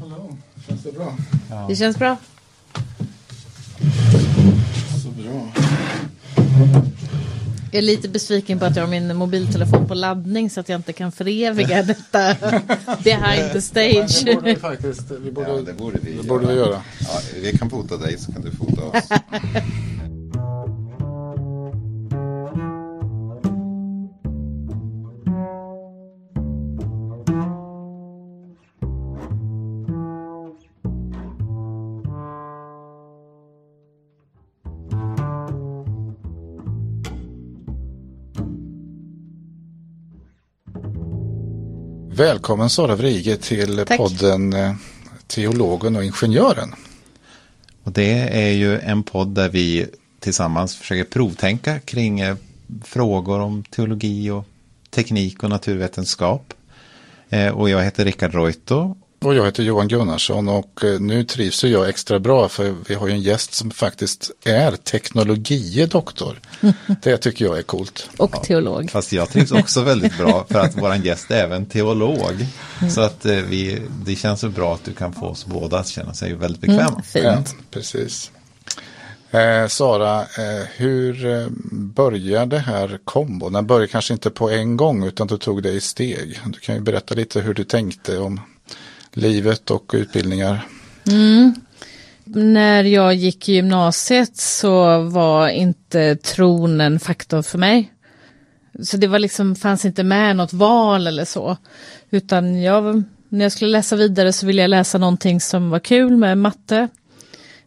Hallå, känns det bra? Det känns bra. Så bra. Jag är lite besviken på att jag har min mobiltelefon på laddning så att jag inte kan föreviga detta behind the stage. Det borde vi faktiskt. Vi borde, Ja, det borde vi det borde vi göra. Ja, vi kan fota dig så kan du fota oss. Välkommen Sara Vrige till Tack. podden eh, Teologen och Ingenjören. Och det är ju en podd där vi tillsammans försöker provtänka kring eh, frågor om teologi och teknik och naturvetenskap. Eh, Och jag heter Rickard Reuto. Och jag heter Johan Gunnarsson och eh, nu trivs jag extra bra för vi har ju en gäst som faktiskt är teknologie doktor. Det tycker jag är coolt. Och teolog. Fast jag trivs också väldigt bra för att vår gäst är även teolog. Så att eh, vi, det känns så bra att du kan få oss båda att känna sig väldigt bekväma. Ja, Fint. precis. Eh, Sara, eh, hur eh, började det här kombon? Den började kanske inte på en gång utan du tog det i steg. Du kan ju berätta lite hur du tänkte om livet och utbildningar. När jag gick i gymnasiet så var inte tron en faktor för mig. Så det var liksom, fanns inte med något val eller så. Utan jag, när jag skulle läsa vidare så ville jag läsa någonting som var kul med matte.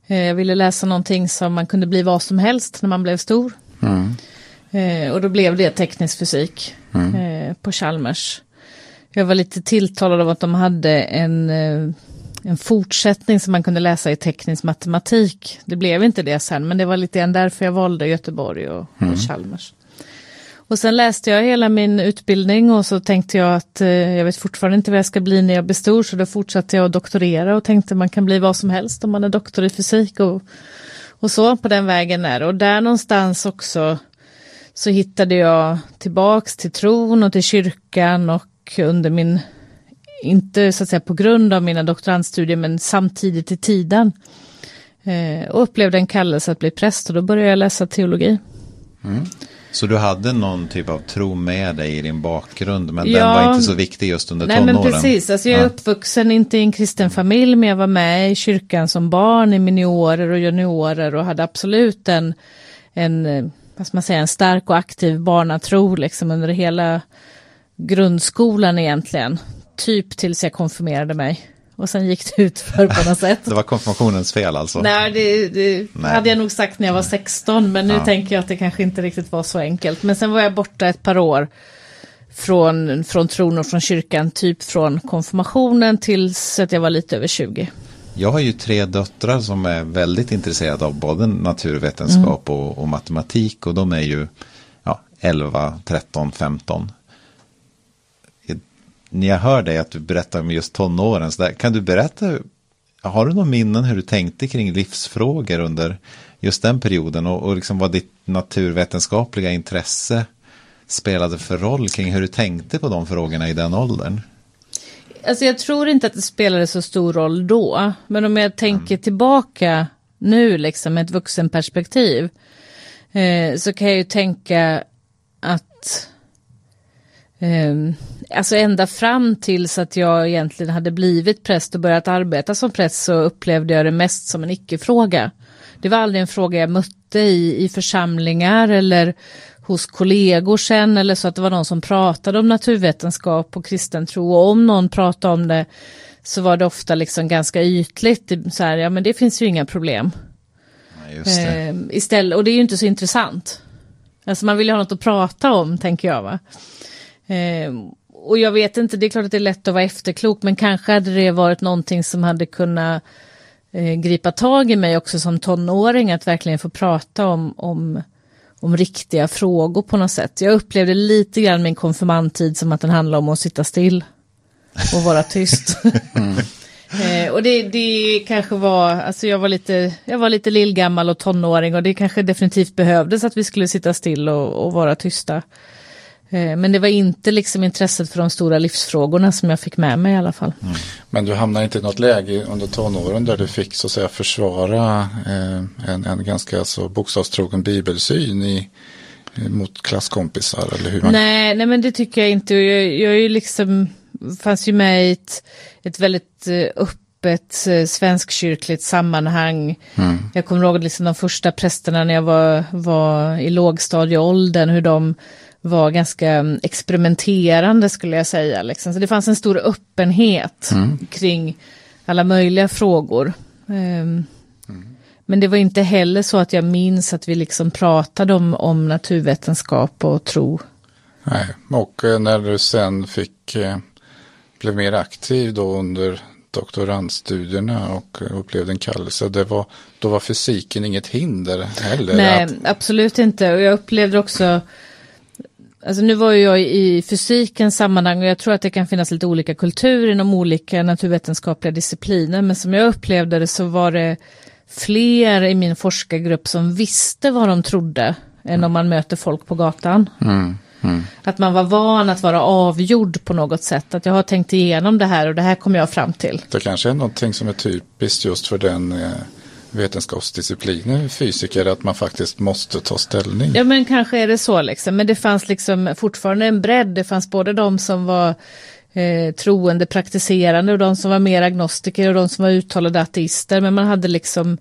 Eh, Jag ville läsa någonting som man kunde bli vad som helst när man blev stor. Eh, och då blev det teknisk fysik eh, på Chalmers. Jag var lite tilltalad av att de hade en, eh, en fortsättning som man kunde läsa i teknisk matematik. Det blev inte det sen, men det var lite grann därför jag valde Göteborg och, och Chalmers. Och sen läste jag hela min utbildning och så tänkte jag att eh, jag vet fortfarande inte vad jag ska bli när jag blir stor, så då fortsatte jag att doktorera och tänkte man kan bli vad som helst om man är doktor i fysik och, och så på den vägen är. Och där någonstans också så hittade jag tillbaks till tron och till kyrkan och under min, inte så att säga på grund av mina doktorandstudier, men samtidigt i tiden. Eh, och upplevde en kallelse att bli präst och då började jag läsa teologi. Så du hade någon typ av tro med dig i din bakgrund, men den Ja. var inte så viktig just under Nej tonåren. men precis, alltså jag är Ja. uppvuxen inte i en kristen familj men jag var med i kyrkan som barn i miniorer och juniorer och hade absolut en, en, eh, vad man säga, en stark och aktiv barnatro liksom under hela grundskolan egentligen. Typ tills jag konfirmerade mig. Och sen gick det ut för på något sätt. Det var konfirmationens fel alltså? Nej, det, det Nej. hade jag nog sagt när jag var 16, men nu Ja. tänker jag att det kanske inte riktigt var så enkelt. Men sen var jag borta ett par år från, från tron och från kyrkan, typ från konfirmationen tills att jag var lite över 20. Jag har ju tre döttrar som är väldigt intresserade av både naturvetenskap Mm. och, och matematik och de är ju ja, 11, 13, 15. När jag hör dig att du berättar om just tonåren, så där, kan du berätta, har du någon minnen hur du tänkte kring livsfrågor under just den perioden och, och liksom vad ditt naturvetenskapliga intresse spelade för roll kring hur du tänkte på de frågorna i den åldern? Alltså jag tror inte att det spelade så stor roll då, men om jag tänker tillbaka nu liksom med ett vuxenperspektiv eh, så kan jag ju tänka att alltså ända fram tills att jag egentligen hade blivit präst och börjat arbeta som präst så upplevde jag det mest som en icke-fråga. Det var aldrig en fråga jag mötte i, i församlingar eller hos kollegor sen eller så att det var någon som pratade om naturvetenskap och kristen tro och om någon pratade om det så var det ofta liksom ganska ytligt, så här, ja men det finns ju inga problem. Eh, istället, och det är ju inte så intressant. Alltså man vill ju ha något att prata om, tänker jag. va. Eh, och jag vet inte, det är klart att det är lätt att vara efterklok, men kanske hade det varit någonting som hade kunnat eh, gripa tag i mig också som tonåring, att verkligen få prata om, om, om riktiga frågor på något sätt. Jag upplevde lite grann min konfirmandtid som att den handlade om att sitta still och vara tyst. Eh, och det, det kanske var, alltså jag var lite, jag var lite lillgammal och tonåring och det kanske definitivt behövdes att vi skulle sitta still och, och vara tysta. Eh, Men det var inte liksom intresset för de stora livsfrågorna som jag fick med mig i alla fall. Men du hamnade inte i något läge under tonåren där du fick så att säga försvara eh, en, en ganska så bokstavstrogen bibelsyn i, mot klasskompisar eller hur man... Nej, nej men det tycker jag inte. Jag, jag är ju liksom, fanns ju med i ett, ett väldigt eh, öppet svenskkyrkligt sammanhang. Jag kommer ihåg liksom de första prästerna när jag var, var i lågstadieåldern, hur de var ganska mm, experimenterande skulle jag säga. Liksom. Så det fanns en stor öppenhet kring alla möjliga frågor. Ehm, Men det var inte heller så att jag minns att vi liksom pratade om, om naturvetenskap och tro. Nej, och eh, när du sen fick, eh, blev mer aktiv då under doktorandstudierna och eh, upplevde en kallelse, det var, då var fysiken inget hinder heller. Nej, Att, absolut inte. Och jag upplevde också, alltså nu var ju jag i fysikens sammanhang och jag tror att det kan finnas lite olika kultur inom olika naturvetenskapliga discipliner. Men som jag upplevde det så var det fler i min forskargrupp som visste vad de trodde än om man möter folk på gatan. Att man var van att vara avgjord på något sätt. Att jag har tänkt igenom det här och det här kommer jag fram till. det kanske är någonting som är typiskt just för den eh, vetenskapsdisciplinen fysiker, att man faktiskt måste ta ställning. Ja men kanske är det så liksom. Men det fanns liksom fortfarande en bredd. Det fanns både de som var eh, troende, praktiserande och de som var mer agnostiker och de som var uttalade ateister. Men man hade liksom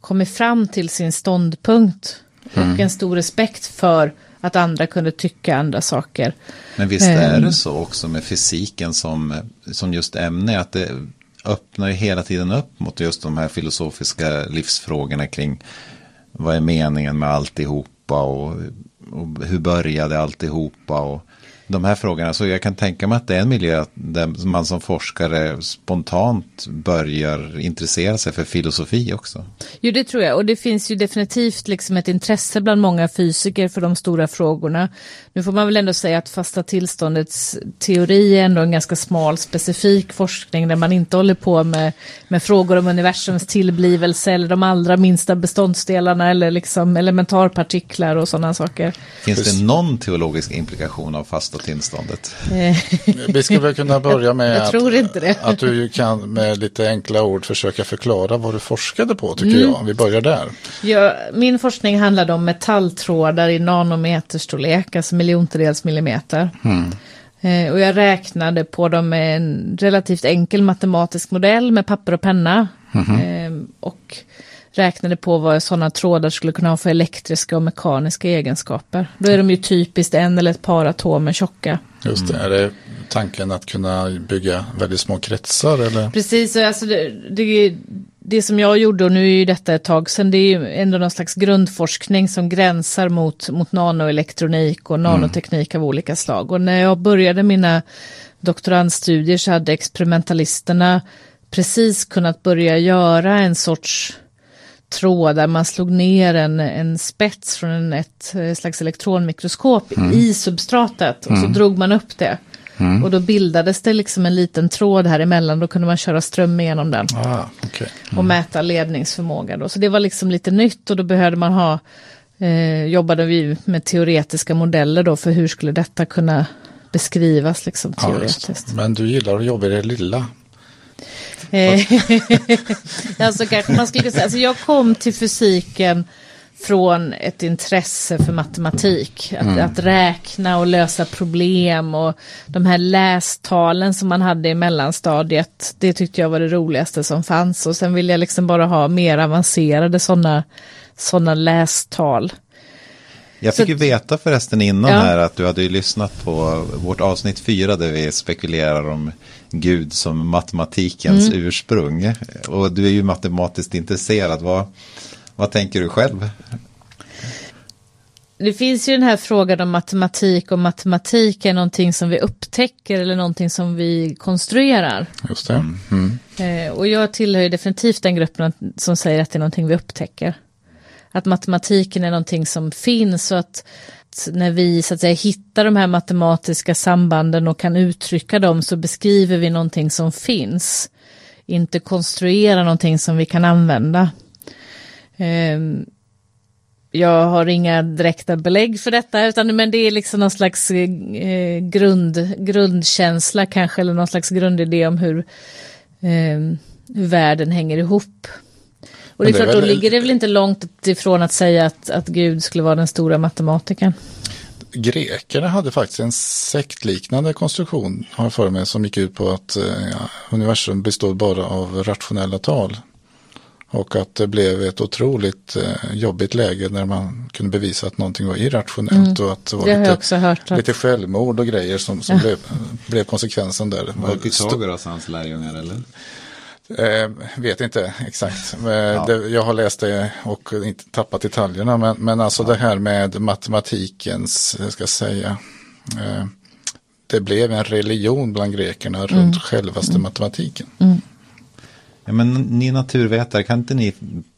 kommit fram till sin ståndpunkt. Och en stor respekt för att andra kunde tycka andra saker. Men visst är Ehm. det så också med fysiken som, som just ämne att det öppnar ju hela tiden upp mot just de här filosofiska livsfrågorna kring vad är meningen med alltihopa och, och hur började alltihopa och de här frågorna. Så jag kan tänka mig att det är en miljö där man som forskare spontant börjar intressera sig för filosofi också. Jo, det tror jag. Och det finns ju definitivt liksom ett intresse bland många fysiker för de stora frågorna. Nu får man väl ändå säga att fasta tillståndets teori är ändå en ganska smal, specifik forskning där man inte håller på med, med frågor om universums tillblivelse eller de allra minsta beståndsdelarna eller liksom elementarpartiklar och sådana saker. Finns det någon teologisk implikation av fasta tillståndet? Vi ska väl kunna börja med Jag tror inte det. att, att du kan med lite enkla ord försöka förklara vad du forskade på tycker Mm. jag. Vi börjar där. Ja, min forskning handlade om metalltrådar i nanometerstorlek, alltså miljontedels millimeter. Eh, och jag räknade på dem med en relativt enkel matematisk modell med papper och penna. Eh, och räknade på vad sådana trådar skulle kunna ha för elektriska och mekaniska egenskaper. Då är de ju typiskt en eller ett par atomer tjocka. Just det, är det tanken att kunna bygga väldigt små kretsar eller? Precis, alltså det, det, det som jag gjorde, och nu är ju detta ett tag sedan, det är ju ändå någon slags grundforskning som gränsar mot, mot nanoelektronik och nanoteknik av olika slag. Och när jag började mina doktorandstudier så hade experimentalisterna precis kunnat börja göra en sorts tråd där man slog ner en, en spets från en, ett eh, slags elektronmikroskop i substratet och så drog man upp det. Och då bildades det liksom en liten tråd här emellan, då kunde man köra ström igenom den Ah, okej. och mäta ledningsförmåga. Då. Så det var liksom lite nytt och då behövde man ha, eh, jobbade vi med teoretiska modeller då för hur skulle detta kunna beskrivas liksom Ja, teoretiskt. det. Men du gillar att jobba i det lilla. Alltså kanske man skulle säga, alltså jag kom till fysiken från ett intresse för matematik. Att, att räkna och lösa problem och de här lästalen som man hade i mellanstadiet. Det tyckte jag var det roligaste som fanns. Och sen ville jag liksom bara ha mer avancerade sådana såna lästal. Jag Så fick ju veta förresten innan Ja. här att du hade ju lyssnat på vårt avsnitt fyra där vi spekulerar om Gud som matematikens Mm. ursprung. Och du är ju matematiskt intresserad. Vad, vad tänker du själv? Det finns ju den här frågan om matematik och matematik är någonting som vi upptäcker eller någonting som vi konstruerar. Just det. Mm. Eh, och jag tillhör ju definitivt den gruppen som säger att det är någonting vi upptäcker. Att matematiken är någonting som finns och att att när vi så att säga hittar de här matematiska sambanden och kan uttrycka dem så beskriver vi någonting som finns. Inte konstruera någonting som vi kan använda. Um, Jag har inga direkta belägg för detta, utan men det är liksom någon slags eh, grund, grundkänsla kanske, eller någon slags grundidé om hur, eh, hur världen hänger ihop. Och det är Men det är klart, då ligger det väl inte långt ifrån att säga att, att Gud skulle vara den stora matematikern. Grekerna hade faktiskt en sektliknande konstruktion, har jag för mig, som gick ut på att eh, ja, universum består bara av rationella tal. Och att det blev ett otroligt eh, jobbigt läge när man kunde bevisa att någonting var irrationellt och att det var Mm. Det lite, också hört. Att, lite självmord och grejer som, som blev, blev konsekvensen där. Var det Pythagoras hans lärjungar eller? Eh, vet inte exakt. Eh, det, jag har läst det och inte tappat detaljerna. Men, men alltså det här med matematikens, jag ska säga. Eh, det blev en religion bland grekerna runt självaste matematiken. Ja, men ni naturvetare, kan inte ni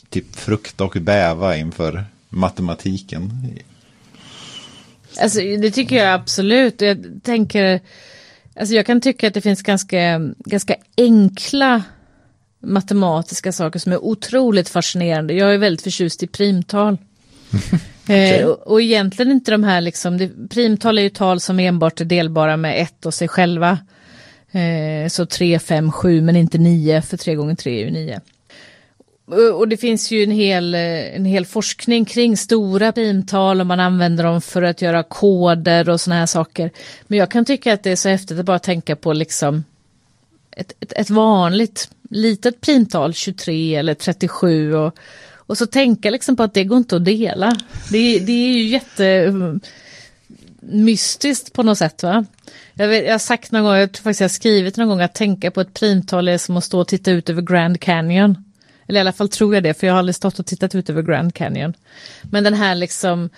typ frukta och bäva inför matematiken? Alltså, det tycker jag absolut. Jag tänker, alltså jag kan tycka att det finns ganska, ganska enkla matematiska saker som är otroligt fascinerande. Jag är väldigt förtjust i primtal. eh, och, och egentligen inte de här liksom, det, primtal är ju tal som enbart är delbara med ett och sig själva. Eh, så 3, 5, 7 men inte 9 för 3 gånger 3 är ju 9. Och- Och det finns ju en hel, eh, en hel forskning kring stora primtal och man använder dem för att göra koder och sådana här saker. Men jag kan tycka att det är så häftigt att bara tänka på liksom ett, ett, ett vanligt litet primtal, 23 eller 37 och, och så tänka liksom på att det går inte att dela. Det, det är ju jätte mm, mystiskt på något sätt va. Jag, vet, jag har sagt någon gång, jag tror faktiskt jag har skrivit någon gång att tänka på ett primtal är som att stå och titta ut över Grand Canyon. Eller i alla fall tror jag det, för jag har aldrig stått och tittat ut över Grand Canyon. Men den här liksom,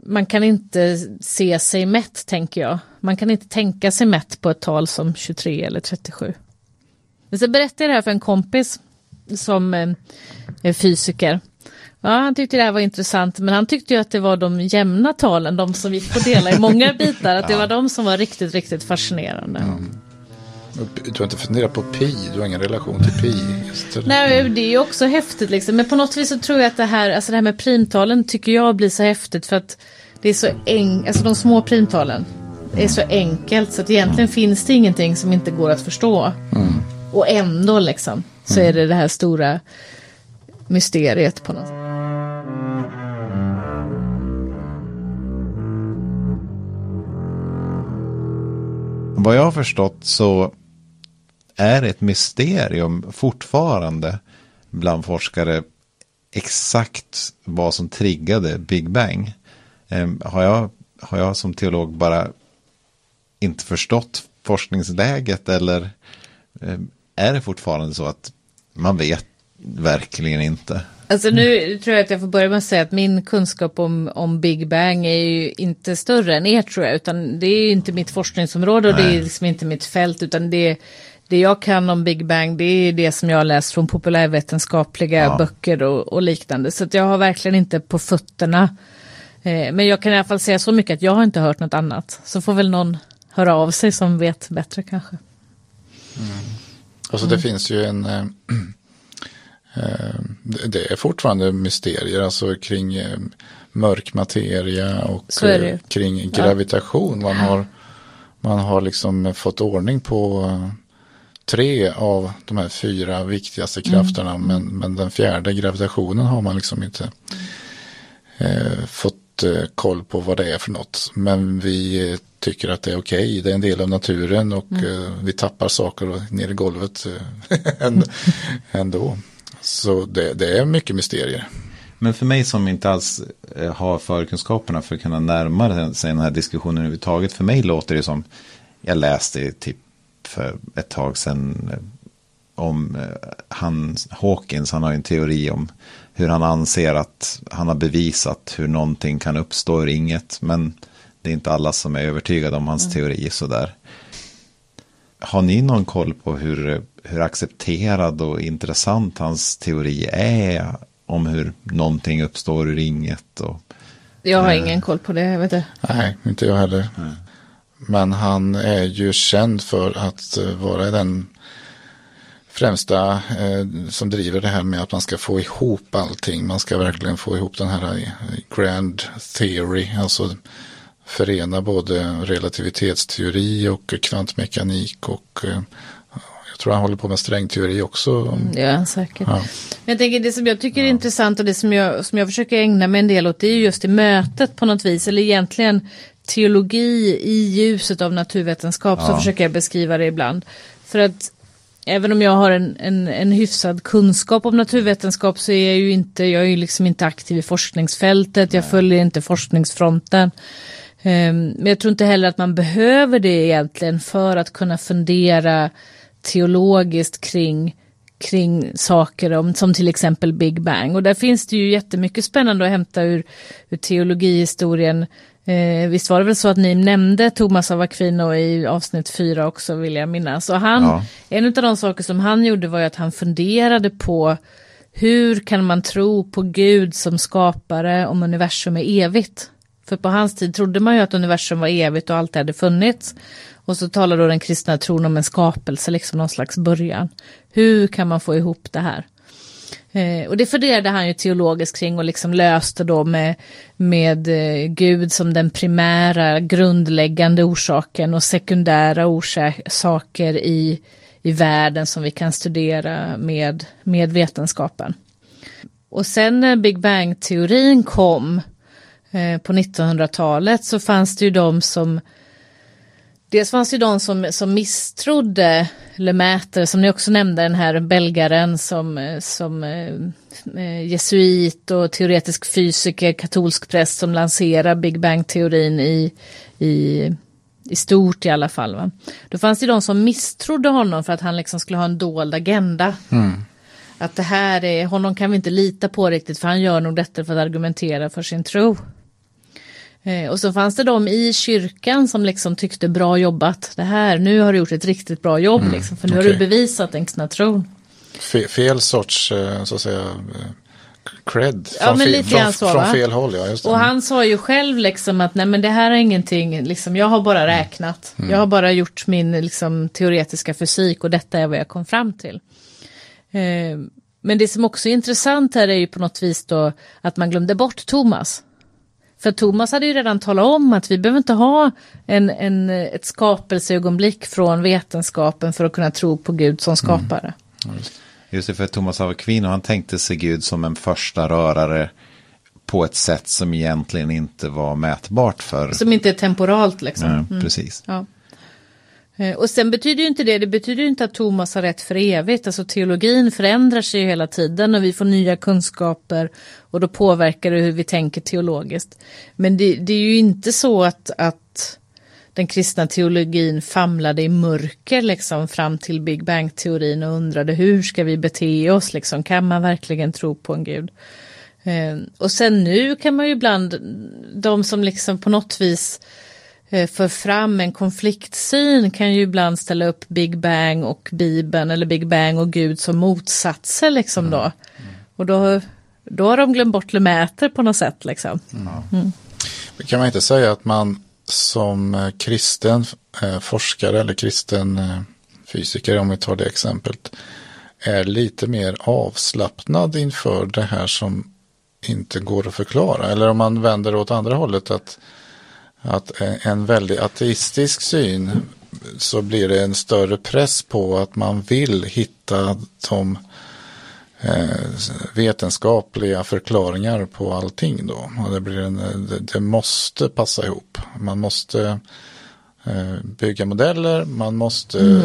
man kan inte se sig mätt tänker jag. Man kan inte tänka sig mätt på ett tal som 23 eller 37. Men så berättade jag det här för en kompis som eh, är fysiker. Ja, han tyckte det här var intressant, men han tyckte ju att det var de jämna talen, de som gick att dela i många bitar, att det var de som var riktigt, riktigt fascinerande. Du har inte funderat på pi, du har ingen relation till pi. Nej, det är ju också häftigt liksom. Men på något vis så tror jag att det här, alltså det här med primtalen tycker jag blir så häftigt för att det är så enkelt, alltså de små primtalen är så enkelt så att egentligen finns det ingenting som inte går att förstå. Och ändå liksom så är det det här stora mysteriet på något sätt. Vad jag har förstått så är ett mysterium fortfarande bland forskare exakt vad som triggade Big Bang. Ehm, har, jag, har jag som teolog bara inte förstått forskningsläget eller ehm, är det fortfarande så att man vet verkligen inte? Alltså nu tror jag att jag får börja med att säga att min kunskap om, om Big Bang är ju inte större än er tror jag, utan det är ju inte mitt forskningsområde och det är liksom inte mitt fält, utan det, det jag kan om Big Bang det är det som jag har läst från populärvetenskapliga Ja. böcker och, och liknande, så jag har verkligen inte på fötterna. Eh, men jag kan i alla fall säga så mycket att jag har inte hört något annat, så får väl någon höra av sig som vet bättre kanske. Alltså det finns ju en, eh, eh, det är fortfarande mysterier, alltså kring eh, mörk materia och kring gravitation. Man har, man har liksom fått ordning på tre av de här fyra viktigaste krafterna, men, men den fjärde gravitationen har man liksom inte eh, fått eh, koll på vad det är för något. Men vi eh, tycker att det är okej, det är en del av naturen och eh, vi tappar saker ner i golvet eh, änd- ändå. Så det, det är mycket mysterier. Men för mig som inte alls har förkunskaperna för att kunna närma sig den här diskussionen överhuvudtaget. För mig låter det som, jag läste typ för ett tag sedan eh, om eh, han, Hawkins, han har en teori om hur han anser att han har bevisat hur någonting kan uppstå ur inget. Men det är inte alla som är övertygade om hans teori sådär. Har ni någon koll på hur, hur accepterad och intressant hans teori är om hur någonting uppstår ur inget? Och, Jag har ingen koll på det, jag vet inte. Nej, inte jag heller. Men han är ju känd för att eh, vara den främsta eh, som driver det här med att man ska få ihop allting. Man ska verkligen få ihop den här eh, grand theory, alltså förena både relativitetsteori och kvantmekanik och eh, jag tror han håller på med strängteori också. Ja, säkert. Ja. Men jag tänker det som jag tycker är intressant och det som jag, som jag försöker ägna mig en del åt det är ju just i mötet på något vis eller egentligen teologi i ljuset av naturvetenskap så Ja. försöker jag beskriva det ibland. För att även om jag har en, en, en hyfsad kunskap om naturvetenskap så är jag ju inte, jag är ju liksom inte aktiv i forskningsfältet, jag följer inte forskningsfronten. Ehm, Men jag tror inte heller att man behöver det egentligen för att kunna fundera teologiskt kring, kring saker om, som till exempel Big Bang. Och där finns det ju jättemycket spännande att hämta ur, ur teologihistorien. Eh, visst var det väl så att ni nämnde Thomas av Aquino i avsnitt fyra också vill jag minnas. Och han, Ja. en av de saker som han gjorde var ju att han funderade på hur kan man tro på Gud som skapare om universum är evigt? För på hans tid trodde man ju att universum var evigt och alltid hade funnits. Och så talar då den kristna tron om en skapelse, liksom någon slags början. Hur kan man få ihop det här? Eh, och det funderade han ju teologiskt kring och liksom löste då med, med eh, Gud som den primära grundläggande orsaken och sekundära orsaker i, i världen som vi kan studera med, med vetenskapen. Och sen när Big Bang-teorin kom eh, på 1900-talet så fanns det ju de som Dels fanns ju de som, som misstrodde Lemaitre, som ni också nämnde, den här belgaren som, som eh, eh, jesuit och teoretisk fysiker, katolsk präst som lanserar Big Bang-teorin i, i, i stort i alla fall. Va? Då fanns det de som misstrodde honom för att han liksom skulle ha en dold agenda. Att det här är, honom kan vi inte lita på riktigt för han gör nog detta för att argumentera för sin tro. Eh, Och så fanns det de i kyrkan som liksom tyckte bra jobbat. Det här, nu har du gjort ett riktigt bra jobb liksom, för nu har okej. du bevisat den kristna tron. Fe, fel sorts, eh, så att säga, eh, cred. Ja, Från, men fe, lite från, grann så, från fel håll, ja. Just det. Och han sa ju själv liksom att nej men det här är ingenting, liksom, jag har bara räknat. Jag har bara gjort min liksom, teoretiska fysik och detta är vad jag kom fram till. Eh, men det som också är intressant här är ju på något vis då att man glömde bort Thomas. För Thomas hade ju redan talat om att vi behöver inte ha en, en, ett skapelseögonblick från vetenskapen för att kunna tro på Gud som skapare. Just det, för Thomas av Aquino, han tänkte sig Gud som en första rörare på ett sätt som egentligen inte var mätbart för. Som inte är temporalt liksom. Nej, Precis. Ja. Eh, och sen betyder ju inte det, det betyder ju inte att Thomas har rätt för evigt. Alltså teologin förändrar sig ju hela tiden och vi får nya kunskaper och då påverkar det hur vi tänker teologiskt. Men det, det är ju inte så att, att den kristna teologin famlade i mörker liksom fram till Big Bang-teorin och undrade hur ska vi bete oss liksom, kan man verkligen tro på en gud? Eh, och sen nu kan man ju ibland, de som liksom på något vis för fram en konfliktsyn kan ju ibland ställa upp Big Bang och Bibeln eller Big Bang och Gud som motsatser liksom då. Och då, då har de glömt bort Lemaitre på något sätt liksom. Kan man inte säga att man som eh, kristen eh, forskare eller kristen eh, fysiker, om vi tar det exemplet, är lite mer avslappnad inför det här som inte går att förklara. Eller om man vänder åt andra hållet att, att en- en väldigt ateistisk syn så blir det en större press på att man vill hitta de eh, vetenskapliga förklaringar på allting då. Och det, blir en, det, måste passa ihop. Man måste eh, bygga modeller, man måste,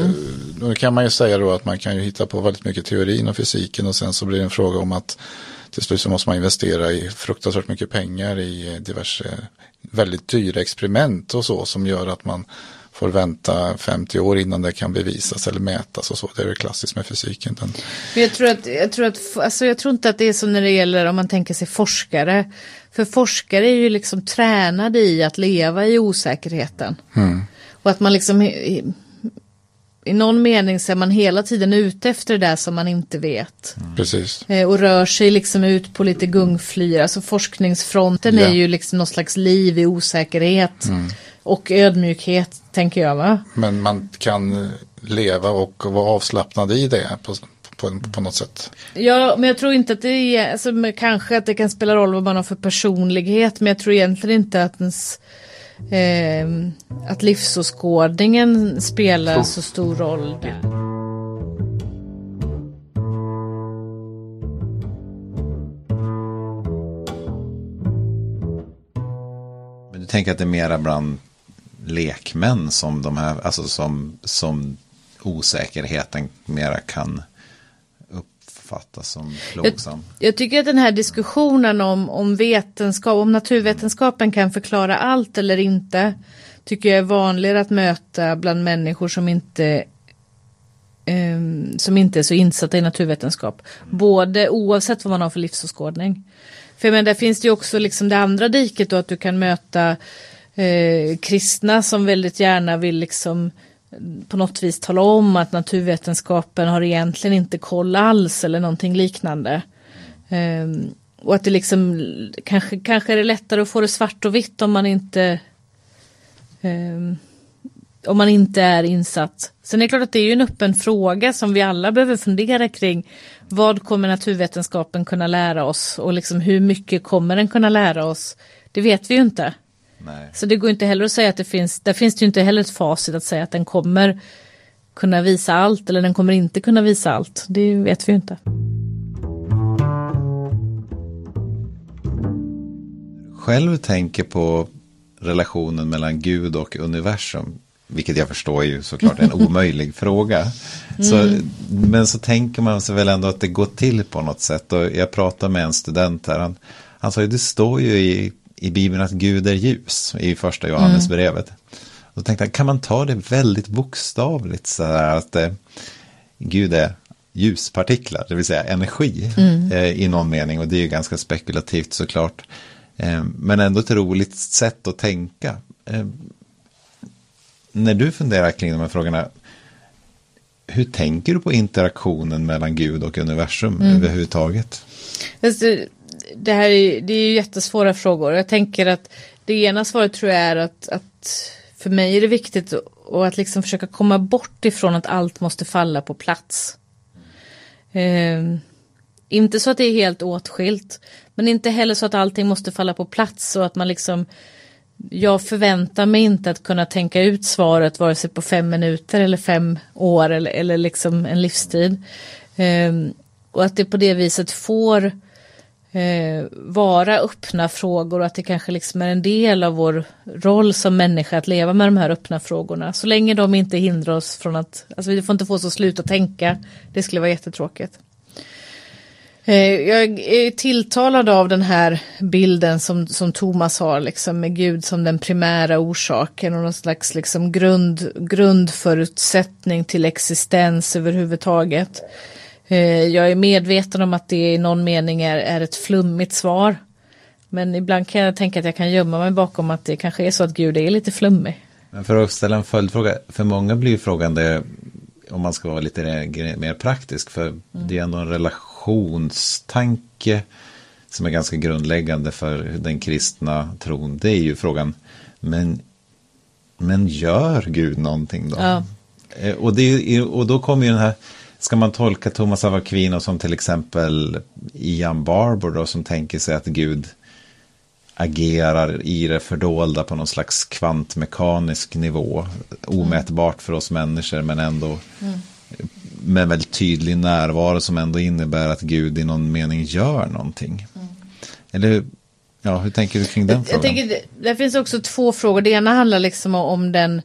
nu kan man ju säga då att man kan ju hitta på väldigt mycket teorin och fysiken och sen så blir det en fråga om att till slut så måste man investera i fruktansvärt mycket pengar i diverse väldigt dyra experiment och så som gör att man får vänta 50 år innan det kan bevisas eller mätas och så. Det är väl klassiskt med fysiken. Den, Men jag tror, att, jag, tror att, alltså jag tror inte att det är som när det gäller om man tänker sig forskare. För forskare är ju liksom tränade i att leva i osäkerheten. Och att man liksom i, någon mening så är man hela tiden ute efter det där som man inte vet. Precis. Eh, och rör sig liksom ut på lite gungflyr. Alltså forskningsfronten Ja. är ju liksom någon slags liv i osäkerhet. Och ödmjukhet tänker jag va? Men man kan leva och vara avslappnad i det på, på, på något sätt. Ja, men jag tror inte att det är, alltså, kanske att det kan spela roll vad man har för personlighet, men jag tror egentligen inte att ens eh, att livsåskådningen spelar så stor roll där. Men du tänker att det är mera bland lekmän som de här, alltså som, som osäkerheten mera kan uppfattas som plågsam. Jag, jag, tycker att den här diskussionen om, om vetenskap, om naturvetenskapen kan förklara allt eller inte, tycker jag är vanligare att möta bland människor som inte um, som inte är så insatta i naturvetenskap. Både oavsett vad man har för livsåskådning. För men där finns det ju också liksom det andra diket då att du kan möta eh, kristna som väldigt gärna vill liksom på något vis tala om att naturvetenskapen har egentligen inte koll alls eller någonting liknande. Um, och att det liksom kanske, kanske är det lättare att få det svart och vitt om man inte um, om man inte är insatt. Sen är det klart att det är ju en öppen fråga som vi alla behöver fundera kring. Vad kommer naturvetenskapen kunna lära oss och liksom hur mycket kommer den kunna lära oss? Det vet vi ju inte. Nej. Så det går inte heller att säga att det finns, där finns det ju inte heller ett facit att säga att den kommer kunna visa allt eller den kommer inte kunna visa allt. Det vet vi ju inte. Själv tänker på relationen mellan Gud och universum. Vilket jag förstår är ju såklart en omöjlig fråga. Så, mm. Men så tänker man sig väl ändå att det går till på något sätt. Och jag pratade med en student här. Han, han sa ju det står ju i i Bibeln att Gud är ljus i första Johannesbrevet. Mm. Då tänkte jag, kan man ta det väldigt bokstavligt så här att eh, Gud är ljuspartiklar, det vill säga energi mm. eh, i någon mening och det är ju ganska spekulativt såklart. Eh, men ändå ett roligt sätt att tänka. Eh, när du funderar kring de här frågorna, hur tänker du på interaktionen mellan Gud och universum mm. överhuvudtaget? Alltså, det här är, det är ju jättesvåra frågor. Jag tänker att det ena svaret tror jag är att, att för mig är det viktigt att, att liksom försöka komma bort ifrån att allt måste falla på plats. Eh, inte så att det är helt åtskilt, men inte heller så att allting måste falla på plats och att man liksom jag förväntar mig inte att kunna tänka ut svaret vare sig på fem minuter eller fem år eller, eller liksom en livstid. Eh, och att det på det viset får eh, vara öppna frågor och att det kanske liksom är en del av vår roll som människa att leva med de här öppna frågorna. Så länge de inte hindrar oss från att, alltså vi får inte få oss att sluta tänka. Det skulle vara jättetråkigt. Eh, jag är tilltalad av den här bilden som, som Thomas har, liksom, med Gud som den primära orsaken och någon slags liksom grund, grundförutsättning till existens överhuvudtaget. Eh, jag är medveten om att det i någon mening är, är ett flummigt svar. Men ibland kan jag tänka att jag kan gömma mig bakom att det kanske är så att Gud är lite flummig. Men för att ställa en följdfråga, för många blir frågan det, om man ska vara lite mer praktisk, för mm. det är ändå en relationstanke som är ganska grundläggande för den kristna tron. Det är ju frågan, men, men gör Gud någonting då? Ja. Eh, och, det, och då kommer ju den här Ska man tolka Thomas av Aquino som till exempel Ian Barber då som tänker sig att Gud agerar i det fördolda på någon slags kvantmekanisk nivå. Omätbart för oss människor men ändå mm. med väldigt tydlig närvaro som ändå innebär att Gud i någon mening gör någonting. Mm. Eller ja, hur tänker du kring den jag, frågan? Jag tänker, det finns också två frågor. Det ena handlar liksom om den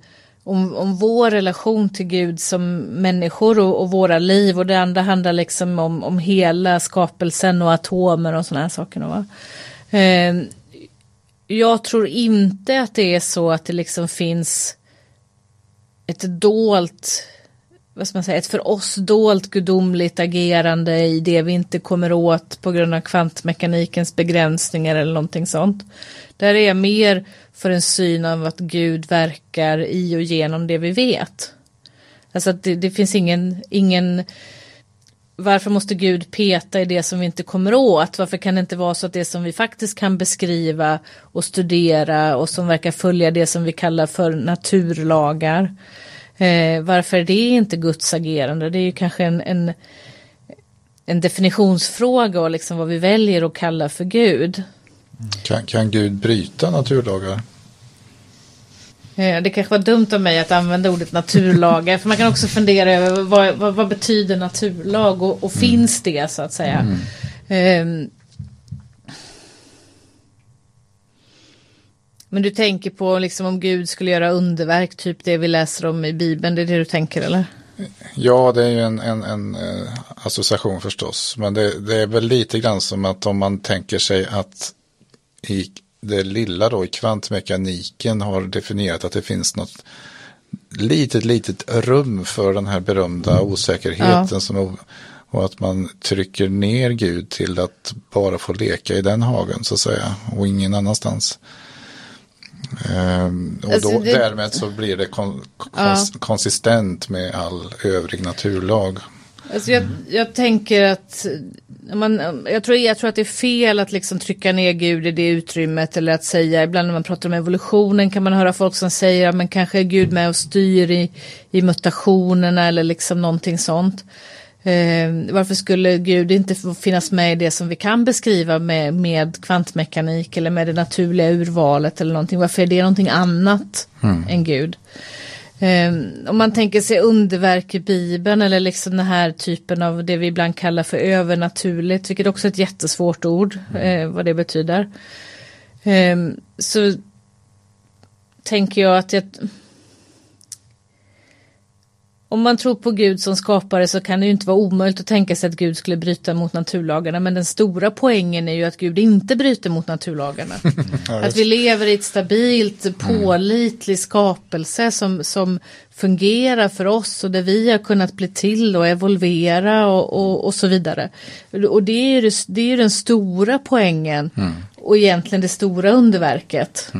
om, om vår relation till Gud som människor och, och våra liv och det andra handlar liksom om, om hela skapelsen och atomer och sådana här saker. Va? Eh, jag tror inte att det är så att det liksom finns ett dolt, vad ska man säga, ett för oss dolt gudomligt agerande i det vi inte kommer åt på grund av kvantmekanikens begränsningar eller någonting sånt. Där är jag mer för en syn av att Gud verkar i och genom det vi vet. Alltså att det, det finns ingen, ingen varför måste Gud peta i det som vi inte kommer åt? Varför kan det inte vara så att det som vi faktiskt kan beskriva och studera och som verkar följa det som vi kallar för naturlagar Eh, varför är det inte Guds agerande? Det är ju kanske en, en, en definitionsfråga och liksom vad vi väljer att kalla för Gud. Kan, kan Gud bryta naturlagar? Eh, Det kanske var dumt av mig att använda ordet naturlagar. För man kan också fundera över vad, vad, vad betyder naturlag och, och finns det så att säga. Ehm. Men du tänker på liksom om Gud skulle göra underverk, typ det vi läser om i Bibeln. Det är det du tänker eller? Ja, det är ju en, en, en eh, association förstås. Men det, det är väl lite grann som att om man tänker sig att i det lilla då i kvantmekaniken har definierat att det finns något litet, litet rum för den här berömda osäkerheten som o- och att man trycker ner Gud till att bara få leka i den hagen så att säga och ingen annanstans. Ehm, och Alltså, då, det- därmed så blir det kon, kons, konsistent med all övrig naturlag. Alltså jag, jag tänker att man, jag, tror, jag tror att det är fel att liksom trycka ner Gud i det utrymmet eller att säga, ibland när man pratar om evolutionen kan man höra folk som säger, men kanske är Gud med och styr i, i mutationerna eller liksom någonting sånt. Eh, varför skulle Gud inte finnas med i det som vi kan beskriva med, med kvantmekanik eller med det naturliga urvalet eller någonting? Varför är det någonting annat än Gud? Eh, om man tänker sig underverk i Bibeln eller liksom den här typen av det vi ibland kallar för övernaturligt, vilket också är ett jättesvårt ord, eh, vad det betyder. Eh, så tänker jag att jag, om man tror på Gud som skapare så kan det ju inte vara omöjligt att tänka sig att Gud skulle bryta mot naturlagarna. Men den stora poängen är ju att Gud inte bryter mot naturlagarna. att vi lever i ett stabilt, pålitlig skapelse som, som fungerar för oss och där vi har kunnat bli till och evolvera och, och, och så vidare. Och det är ju det, det är den stora poängen och egentligen det stora underverket.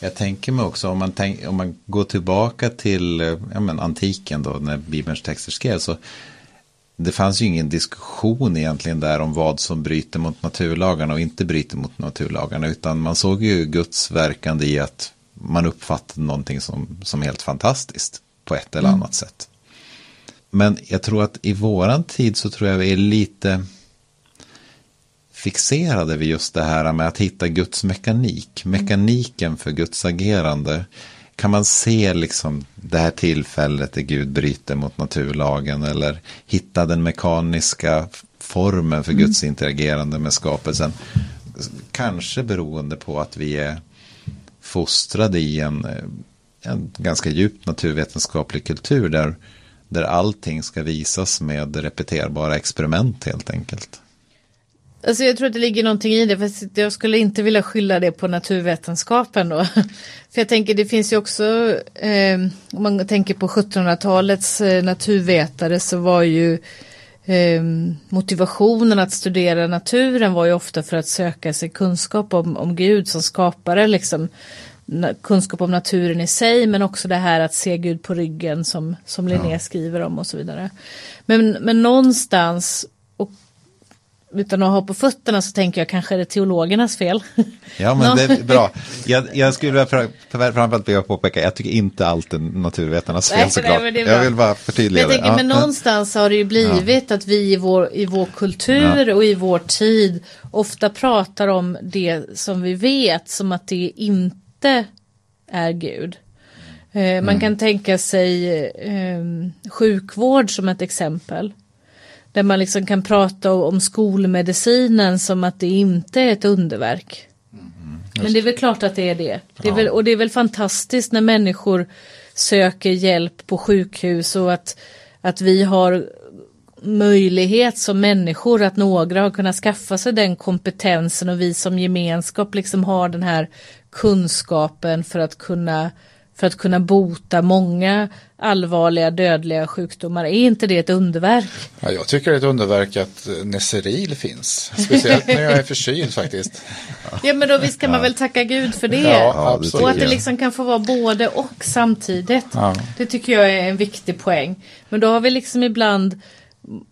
Jag tänker mig också om man, tänk, om man går tillbaka till eh, ja, men, antiken då när Bibelns texter skrevs. Så det fanns ju ingen diskussion egentligen där om vad som bryter mot naturlagarna och inte bryter mot naturlagarna. Utan man såg ju Guds verkande i att man uppfattade någonting som, som helt fantastiskt på ett eller annat sätt. Men jag tror att i våran tid så tror jag vi är lite fixerade vid just det här med att hitta Guds mekanik. Mekaniken för Guds agerande. Kan man se liksom det här tillfället där Gud bryter mot naturlagen eller hitta den mekaniska formen för Guds interagerande med skapelsen. Kanske beroende på att vi är fostrade i en, en ganska djupt naturvetenskaplig kultur där, där allting ska visas med repeterbara experiment helt enkelt. Alltså jag tror att det ligger någonting i det, fast jag skulle inte vilja skylla det på naturvetenskapen då. För jag tänker det finns ju också, eh, om man tänker på 1700-talets eh, naturvetare så var ju eh, motivationen att studera naturen var ju ofta för att söka sig kunskap om, om Gud som skapare, liksom kunskap om naturen i sig men också det här att se Gud på ryggen som, som Linné skriver om och så vidare. Men, men någonstans utan att ha på fötterna så tänker jag kanske är det teologernas fel. Ja, men det är bra. Jag, jag skulle framförallt vilja påpeka, jag tycker inte allt är naturvetarnas Nej, fel nej, såklart. men är bra. Jag vill bara Men förtydliga jag tänker, det. men Ja, någonstans har det ju blivit att vi i vår, i vår kultur och i vår tid ofta pratar om det som vi vet som att det inte är Gud. Eh, Man kan tänka sig eh, sjukvård som ett exempel. Där man liksom kan prata om skolmedicinen som att det inte är ett underverk. Men det är väl klart att det är det. det är väl, och det är väl fantastiskt när människor söker hjälp på sjukhus och att, att vi har möjlighet som människor att några har kunnat skaffa sig den kompetensen och vi som gemenskap liksom har den här kunskapen för att kunna för att kunna bota många allvarliga dödliga sjukdomar. Är inte det ett underverk? Ja, jag tycker det är ett underverk att eh, Neseril finns. Speciellt när jag är förkyld faktiskt. Ja men då visst kan man väl tacka Gud för det. Ja, absolut. Och att det liksom kan få vara både och samtidigt. Ja. Det tycker jag är en viktig poäng. Men då har vi liksom ibland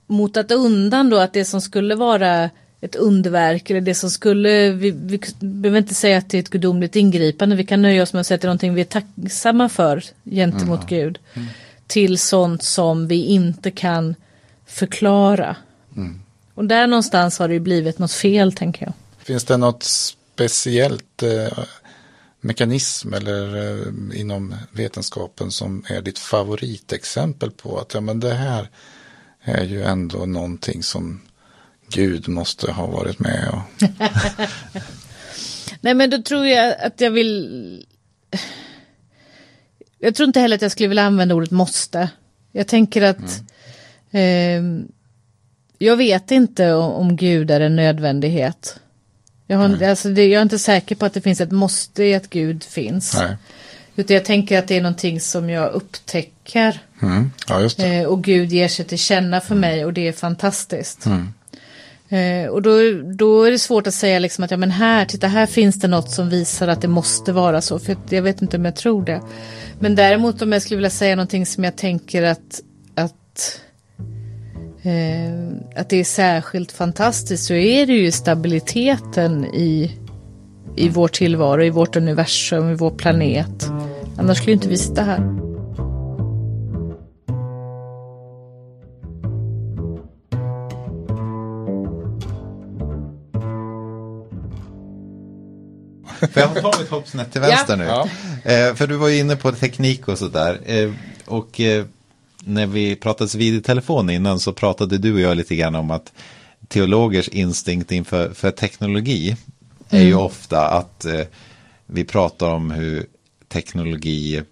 motat undan då att det som skulle vara ett underverk eller det som skulle, vi, vi behöver inte säga att det är ett gudomligt ingripande, vi kan nöja oss med att säga att det är någonting vi är tacksamma för gentemot mm. Gud. Mm. Till sånt som vi inte kan förklara. Mm. Och där någonstans har det ju blivit något fel tänker jag. Finns det något speciellt eh, mekanism eller eh, inom vetenskapen som är ditt favoritexempel på att ja, men det här är ju ändå någonting som Gud måste ha varit med och... Nej men då tror jag att jag vill... Jag tror inte heller att jag skulle vilja använda ordet måste. Jag tänker att mm. eh, jag vet inte om, om Gud är en nödvändighet. Jag, har, alltså det, jag är inte säker på att det finns ett måste i att Gud finns. Nej. Utan jag tänker att det är någonting som jag upptäcker. Mm. Ja, eh, och Gud ger sig till känna för mig och det är fantastiskt. Mm. Eh, och då, då är det svårt att säga liksom att ja men här, titta här finns det något som visar att det måste vara så. För jag vet inte om jag tror det. Men däremot om jag skulle vilja säga någonting som jag tänker att, att eh, att det är särskilt fantastiskt så är det ju stabiliteten i, i vår tillvaro, i vårt universum, i vår planet. Annars skulle inte vi sitta här. För jag har tagit hopp snett till vänster nu. Ja. Eh, för du var ju inne på teknik och sådär. Eh, och eh, när vi pratades vid i telefon innan så pratade du och jag lite grann om att teologers instinkt inför för teknologi är ju mm. ofta att eh, vi pratar om hur teknologi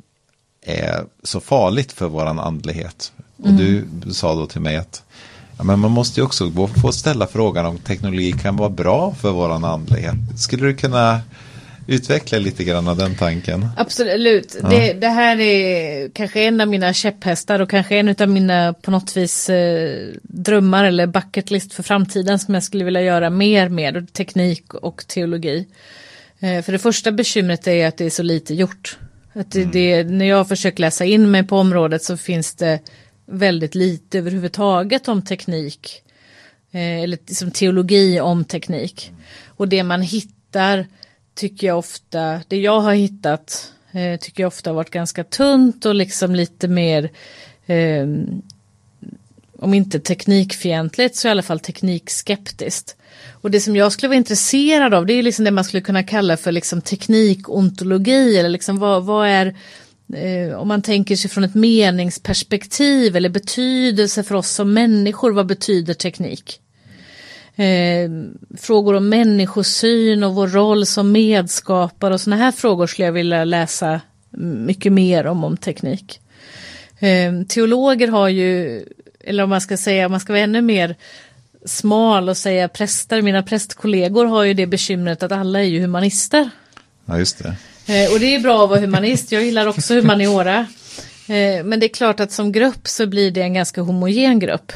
är så farligt för våran andlighet. Och mm. du sa då till mig att ja, men man måste ju också få ställa frågan om teknologi kan vara bra för våran andlighet. Skulle du kunna utveckla lite grann av den tanken. Absolut. Ja. Det, det, här är kanske en av mina käpphästar och kanske en av mina på något vis eh, drömmar eller bucket list för framtiden som jag skulle vilja göra mer med teknik och teologi. Eh, för det första bekymret är att det är så lite gjort. Att det, mm. det, när jag försöker läsa in mig på området så finns det väldigt lite överhuvudtaget om teknik. Eh, eller liksom teologi om teknik. Och det man hittar tycker jag ofta, det jag har hittat eh, tycker jag ofta har varit ganska tunt och liksom lite mer eh, om inte teknikfientligt så i alla fall teknikskeptiskt. Och det som jag skulle vara intresserad av det är liksom det man skulle kunna kalla för liksom teknikontologi eller liksom vad, vad är eh, om man tänker sig från ett meningsperspektiv eller betydelse för oss som människor, vad betyder teknik? Eh, frågor om människosyn och vår roll som medskapare och sådana här frågor skulle jag vilja läsa mycket mer om, om teknik. Eh, teologer har ju, eller om man ska säga, om man ska vara ännu mer smal och säga präster, mina prästkollegor har ju det bekymret att alla är ju humanister. Ja, just det. Eh, och det är bra att vara humanist, jag gillar också humaniora. Eh, men det är klart att som grupp så blir det en ganska homogen grupp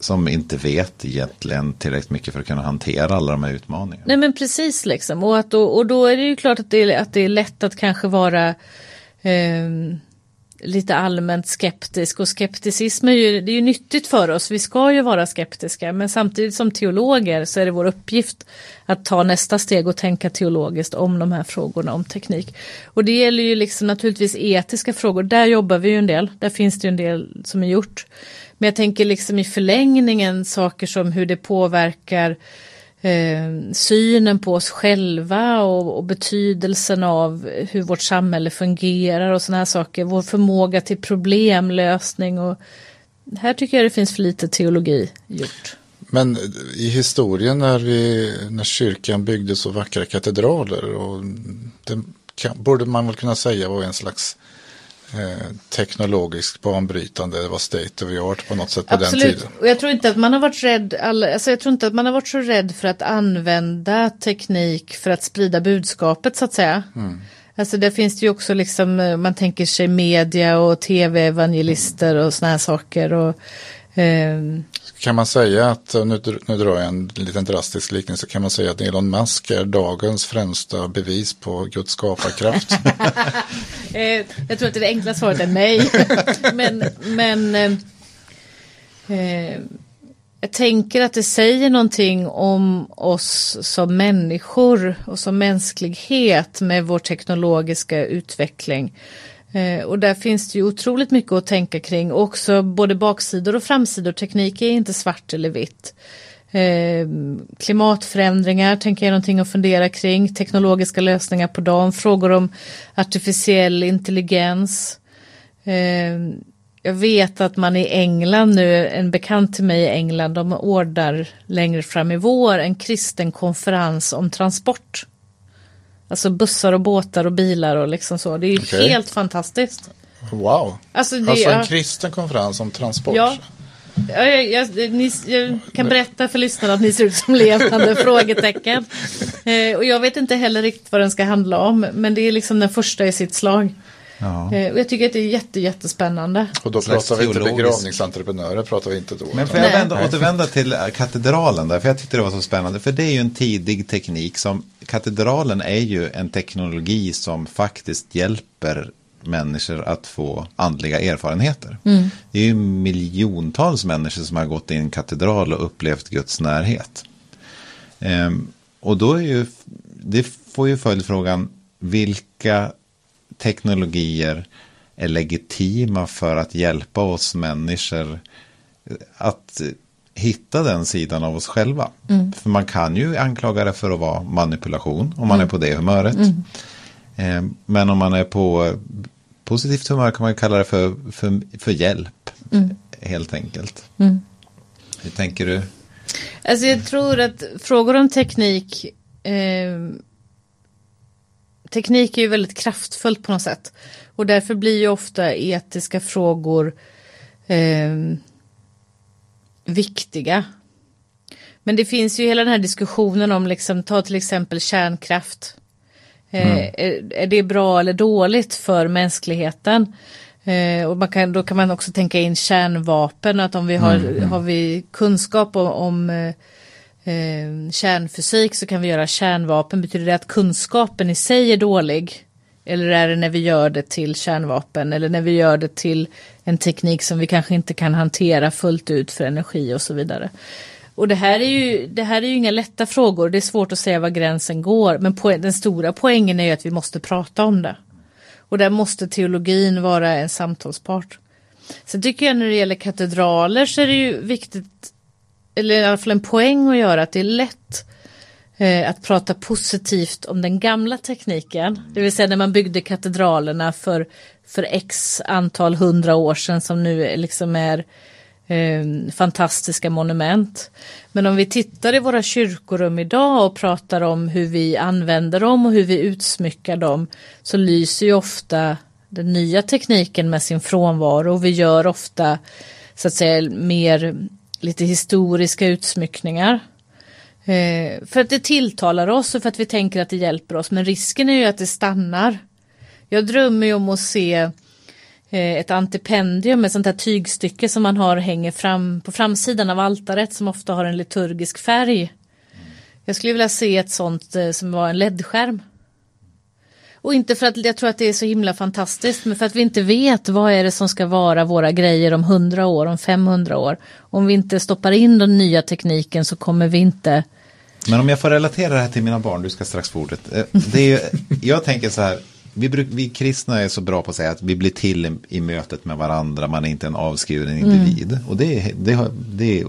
som inte vet egentligen tillräckligt mycket för att kunna hantera alla de här utmaningarna. Nej men precis liksom och, att då, och då är det ju klart att det är, att det är lätt att kanske vara eh, lite allmänt skeptisk och skepticism är ju, det är ju nyttigt för oss. Vi ska ju vara skeptiska men samtidigt som teologer så är det vår uppgift att ta nästa steg och tänka teologiskt om de här frågorna om teknik. Och det gäller ju liksom naturligtvis etiska frågor. Där jobbar vi ju en del. Där finns det ju en del som är gjort. Men jag tänker liksom i förlängningen saker som hur det påverkar eh, synen på oss själva och, och, betydelsen av hur vårt samhälle fungerar och sådana här saker. Vår förmåga till problemlösning och här tycker jag det finns för lite teologi gjort. Men i historien när, vi, när kyrkan byggde så vackra katedraler och det kan, borde man väl kunna säga var en slags Eh, teknologiskt banbrytande, det var state of the art på något sätt på Absolut. den tiden. Och jag tror inte att man har varit rädd, alltså jag tror inte att man har varit så rädd för att använda teknik för att sprida budskapet så att säga. Mm. Alltså där finns det ju också liksom, eh, man tänker sig media och tv-evangelister och sådana här saker. Och, kan man säga att, nu, nu drar jag en liten drastisk liknelse, kan man säga att Elon Musk är dagens främsta bevis på Guds skaparkraft? Eh, jag tror att det enkla svaret är nej. men men eh, eh, jag tänker att det säger någonting om oss som människor och som mänsklighet med vår teknologiska utveckling. Eh, och där finns det ju otroligt mycket att tänka kring. Också både baksidor och framsidor. Teknik är inte svart eller vitt. Eh, klimatförändringar tänker jag är någonting att fundera kring. Teknologiska lösningar på dem. Frågor om artificiell intelligens. Eh, jag vet att man i England nu, en bekant till mig i England, de ordnar längre fram i vår en kristen konferens om transport. Alltså bussar och båtar och bilar och liksom så. Det är ju Okej. helt fantastiskt. Wow. Alltså, det, Alltså en ja, kristen konferens om transport. Ja. Ja, jag, jag, ni, jag kan berätta för lyssnarna att ni ser ut som levande frågetecken. Eh, och jag vet inte heller riktigt vad den ska handla om. Men det är liksom den första i sitt slag. Ja. Eh, och jag tycker att det är jätte, jättespännande. Och då Slags pratar vi inte begravningsentreprenörer, pratar vi inte då. Men får jag vända, återvända till äh, katedralen där, för jag tyckte det var så spännande. För det är ju en tidig teknik som, katedralen är ju en teknologi som faktiskt hjälper människor att få andliga erfarenheter. Det är ju miljontals människor som har gått i en katedral och upplevt Guds närhet. Ehm, och då är ju, det får ju följdfrågan, vilka teknologier är legitima för att hjälpa oss människor att hitta den sidan av oss själva. För man kan ju anklaga det för att vara manipulation om man är på det humöret. Eh, Men om man är på positivt humör kan man kalla det för, för, för hjälp. Helt enkelt. Hur tänker du? Alltså jag tror att frågor om teknik eh, Teknik är ju väldigt kraftfullt på något sätt. Och därför blir ju ofta etiska frågor eh, viktiga. Men det finns ju hela den här diskussionen om, liksom, ta till exempel kärnkraft. Eh, är, är det bra eller dåligt för mänskligheten? Eh, och kan, då kan man också tänka in kärnvapen, att om vi har, har vi kunskap om, om eh, kärnfysik så kan vi göra kärnvapen. Betyder det att kunskapen i sig är dålig? Eller är det när vi gör det till kärnvapen eller när vi gör det till en teknik som vi kanske inte kan hantera fullt ut för energi och så vidare. Och det här är ju, det här är ju inga lätta frågor, det är svårt att säga var gränsen går, men poäng, den stora poängen är ju att vi måste prata om det. Och där måste teologin vara en samtalspart. Sen tycker jag när det gäller katedraler så är det ju viktigt, eller i alla fall en poäng att göra, att det är lätt eh, att prata positivt om den gamla tekniken. Det vill säga när man byggde katedralerna för, för x antal hundra år sedan som nu liksom är eh, fantastiska monument. Men om vi tittar i våra kyrkorum idag och pratar om hur vi använder dem och hur vi utsmyckar dem så lyser ju ofta den nya tekniken med sin frånvaro och vi gör ofta så att säga mer lite historiska utsmyckningar. Eh, för att det tilltalar oss och för att vi tänker att det hjälper oss. Men risken är ju att det stannar. Jag drömmer ju om att se eh, ett antipendium, ett sånt här tygstycke som man har hänger fram på framsidan av altaret som ofta har en liturgisk färg. Jag skulle vilja se ett sånt eh, som var en LED-skärm. Och inte för att jag tror att det är så himla fantastiskt, men för att vi inte vet vad är det som ska vara våra grejer om 100 år, om 500 år. Om vi inte stoppar in den nya tekniken så kommer vi inte Men om jag får relatera det här till mina barn, du ska strax få ordet. Eh, Det är ju, jag tänker så här, vi, bruk, vi kristna är så bra på att säga att vi blir till i, i mötet med varandra, man är inte en avskuren individ. Och det, är- det, det är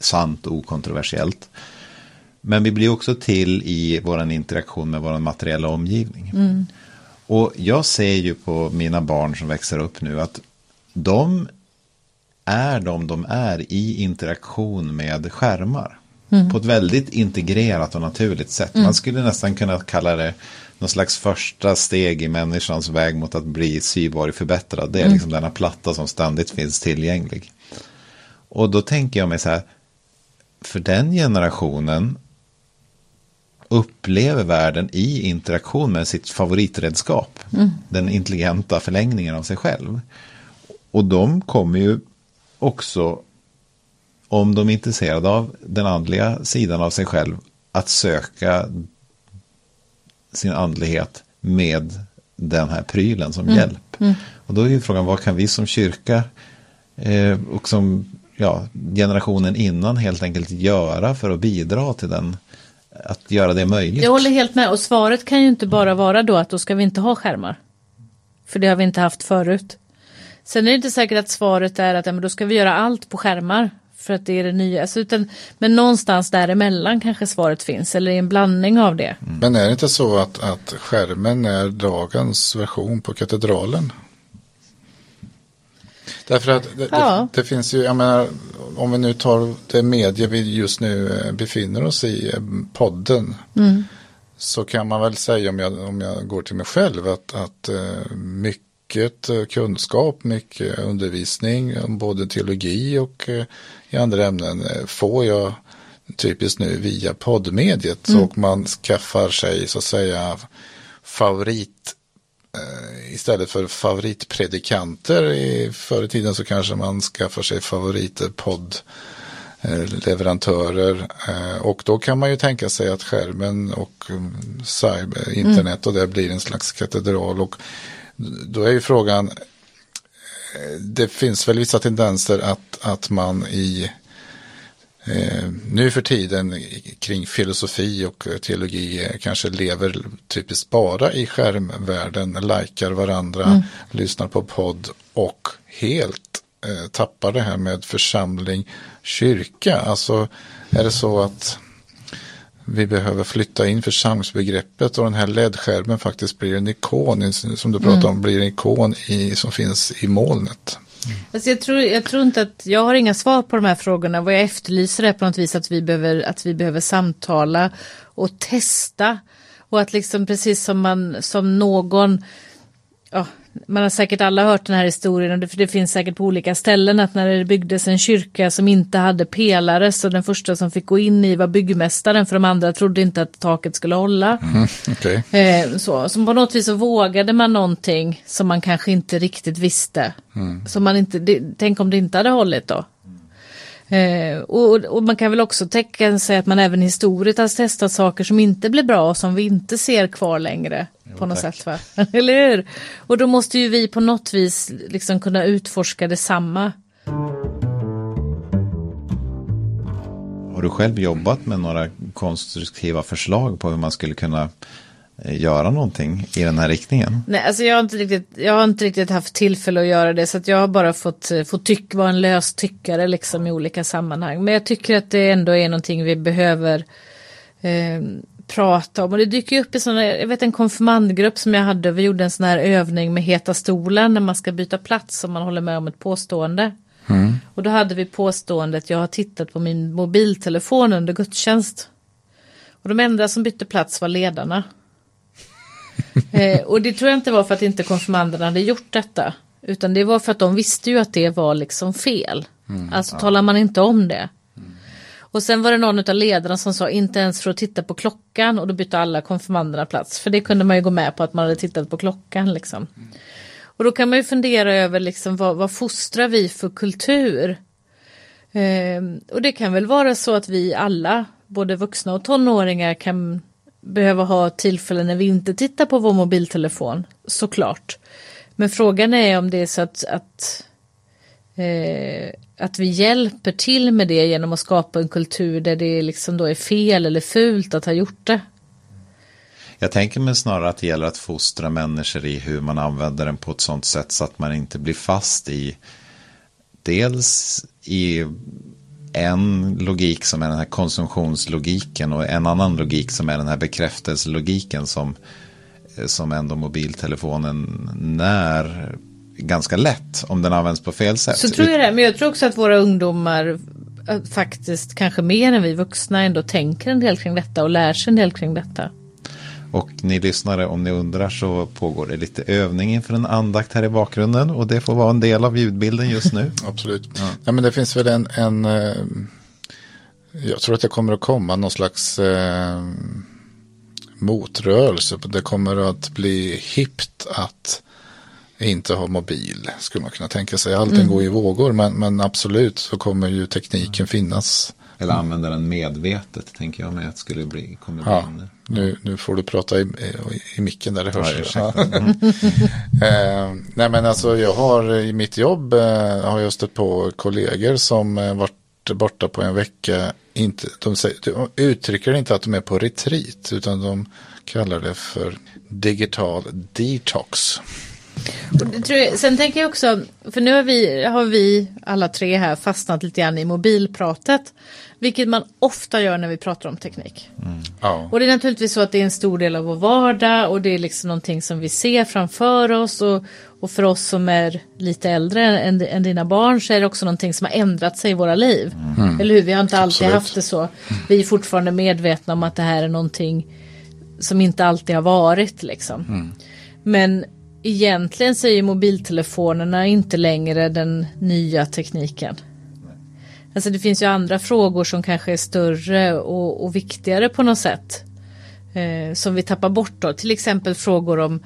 sant och okontroversiellt. Men vi blir också till i vår interaktion med vår materiella omgivning. Och jag ser ju på mina barn som växer upp nu att de är de de är i interaktion med skärmar. På ett väldigt integrerat och naturligt sätt. Man skulle nästan kunna kalla det någon slags första steg i människans väg mot att bli syvarg förbättrad. Det är liksom denna platta som ständigt finns tillgänglig. Och då tänker jag mig så här, för den generationen upplever världen i interaktion med sitt favoritredskap. Den intelligenta förlängningen av sig själv. Och de kommer ju också, om de är intresserade av den andliga sidan av sig själv, att söka sin andlighet med den här prylen som hjälp. Och då är ju frågan, vad kan vi som kyrka eh, och som ja, generationen innan helt enkelt göra för att bidra till den, att göra det möjligt? Jag håller helt med och svaret kan ju inte bara vara då att då ska vi inte ha skärmar. För det har vi inte haft förut. Sen är det inte säkert att svaret är att ja, men då ska vi göra allt på skärmar. För att det är det nya. Alltså, utan, men någonstans däremellan kanske svaret finns. Eller i en blandning av det. Men är det inte så att, att skärmen är dagens version på katedralen? Därför att det, Ja. det, det finns ju, jag menar, om vi nu tar det medie vi just nu eh, befinner oss i, eh, podden. Så kan man väl säga om jag, om jag går till mig själv att, att eh, mycket kunskap, mycket undervisning om både teologi och i andra ämnen får jag typiskt nu via poddmediet. Och man skaffar sig så att säga favorit istället för favoritpredikanter i förr i tiden så kanske man skaffar sig favoritpodd eh, leverantörer eh, och då kan man ju tänka sig att skärmen och mm, cyber, internet och det blir en slags katedral. Och då är ju frågan eh, det finns väl vissa tendenser att, att man i eh, nu för tiden kring filosofi och teologi eh, kanske lever typiskt bara i skärmvärlden, likar varandra, lyssnar på podd och helt eh, tappar det här med församling, kyrka. Alltså är det så att vi behöver flytta in församlingsbegreppet och den här LED-skärmen faktiskt blir en ikon, som du pratade om, blir en ikon i, som finns i molnet. Alltså jag, tror, jag tror inte att jag har inga svar på de här frågorna. Vad jag efterlyser är på något vis att vi behöver, att vi behöver samtala och testa. Och att liksom precis som man som någon, ja, man har säkert alla hört den här historien och det, för det finns säkert på olika ställen att när det byggdes en kyrka som inte hade pelare så den första som fick gå in i var byggmästaren för de andra trodde inte att taket skulle hålla. Okej. Eh, så, så på något vis så vågade man någonting som man kanske inte riktigt visste. Som man inte, det, tänk om det inte hade hållit då. Eh, och, och man kan väl också tänka sig att man även historiskt har testat saker som inte blir bra och som vi inte ser kvar längre. på något tack. sätt va? Eller hur? Och då måste ju vi på något vis liksom kunna utforska detsamma. Har du själv jobbat med några konstruktiva förslag på hur man skulle kunna göra någonting i den här riktningen? Nej, alltså jag har inte riktigt, jag har inte riktigt haft tillfälle att göra det så jag har bara fått, eh, fått tyck, vara en lös tyckare liksom i olika sammanhang. Men jag tycker att det ändå är någonting vi behöver eh, prata om. Och det dyker upp i sådana, jag vet en konfirmandgrupp som jag hade, vi gjorde en sån här övning med heta stolen när man ska byta plats om man håller med om ett påstående. Och då hade vi påståendet, jag har tittat på min mobiltelefon under gudstjänst. Och de enda som bytte plats var ledarna. Eh, och det tror jag inte var för att inte konfirmanderna hade gjort detta. Utan det var för att de visste ju att det var liksom fel. alltså talar man inte om det. Och sen var det någon av ledarna som sa inte ens för att titta på klockan och då bytte alla konfirmanderna plats. För det kunde man ju gå med på att man hade tittat på klockan liksom. Och då kan man ju fundera över liksom vad, vad fostrar vi för kultur? Ehm, och det kan väl vara så att vi alla, både vuxna och tonåringar, kan behöva ha tillfällen när vi inte tittar på vår mobiltelefon, såklart. Men frågan är om det är så att, att, eh, att vi hjälper till med det genom att skapa en kultur där det liksom då är fel eller fult att ha gjort det. Jag tänker mig snarare att det gäller att fostra människor i hur man använder den på ett sånt sätt så att man inte blir fast i dels i en logik som är den här konsumtionslogiken och en annan logik som är den här bekräftelselogiken som, som ändå mobiltelefonen när ganska lätt om den används på fel sätt. Så tror jag det, men jag tror också att våra ungdomar eh, faktiskt kanske mer än vi vuxna ändå tänker en del kring detta och lär sig en del kring detta. Och ni lyssnare, om ni undrar så pågår det lite övning inför en andakt här i bakgrunden och det får vara en del av ljudbilden just nu. Absolut. Ja. men det finns väl en, en eh, jag tror att det kommer att komma någon slags eh, motrörelse. Det kommer att bli hippt att inte ha mobil, skulle man kunna tänka sig. Allting går i vågor, men, men absolut så kommer ju tekniken finnas Eller använder den medvetet, tänker jag mig att skulle bli, kommer bli Ja, en- nu, nu får du prata i, i, i micken där det Ja, hörs. ursäkta. eh, nej men alltså jag har i mitt jobb eh, har jag stött på kollegor som eh, varit borta på en vecka. Inte, de, säger, de uttrycker inte att de är på retreat utan de kallar det för digital detox. Och det tror jag, sen tänker jag också, för nu har vi, har vi alla tre här fastnat lite grann i mobilpratet. Vilket man ofta gör när vi pratar om teknik. Ja, Och det är naturligtvis så att det är en stor del av vår vardag och det är liksom någonting som vi ser framför oss. Och, och för oss som är lite äldre än, än dina barn så är det också någonting som har ändrat sig i våra liv. Eller hur? Vi har inte alltid Absolut. haft det så. Vi är fortfarande medvetna om att det här är någonting som inte alltid har varit liksom. Men egentligen så är ju mobiltelefonerna inte längre den nya tekniken. Alltså det finns ju andra frågor som kanske är större och, och viktigare på något sätt. Eh, som vi tappar bort då. Till exempel frågor om,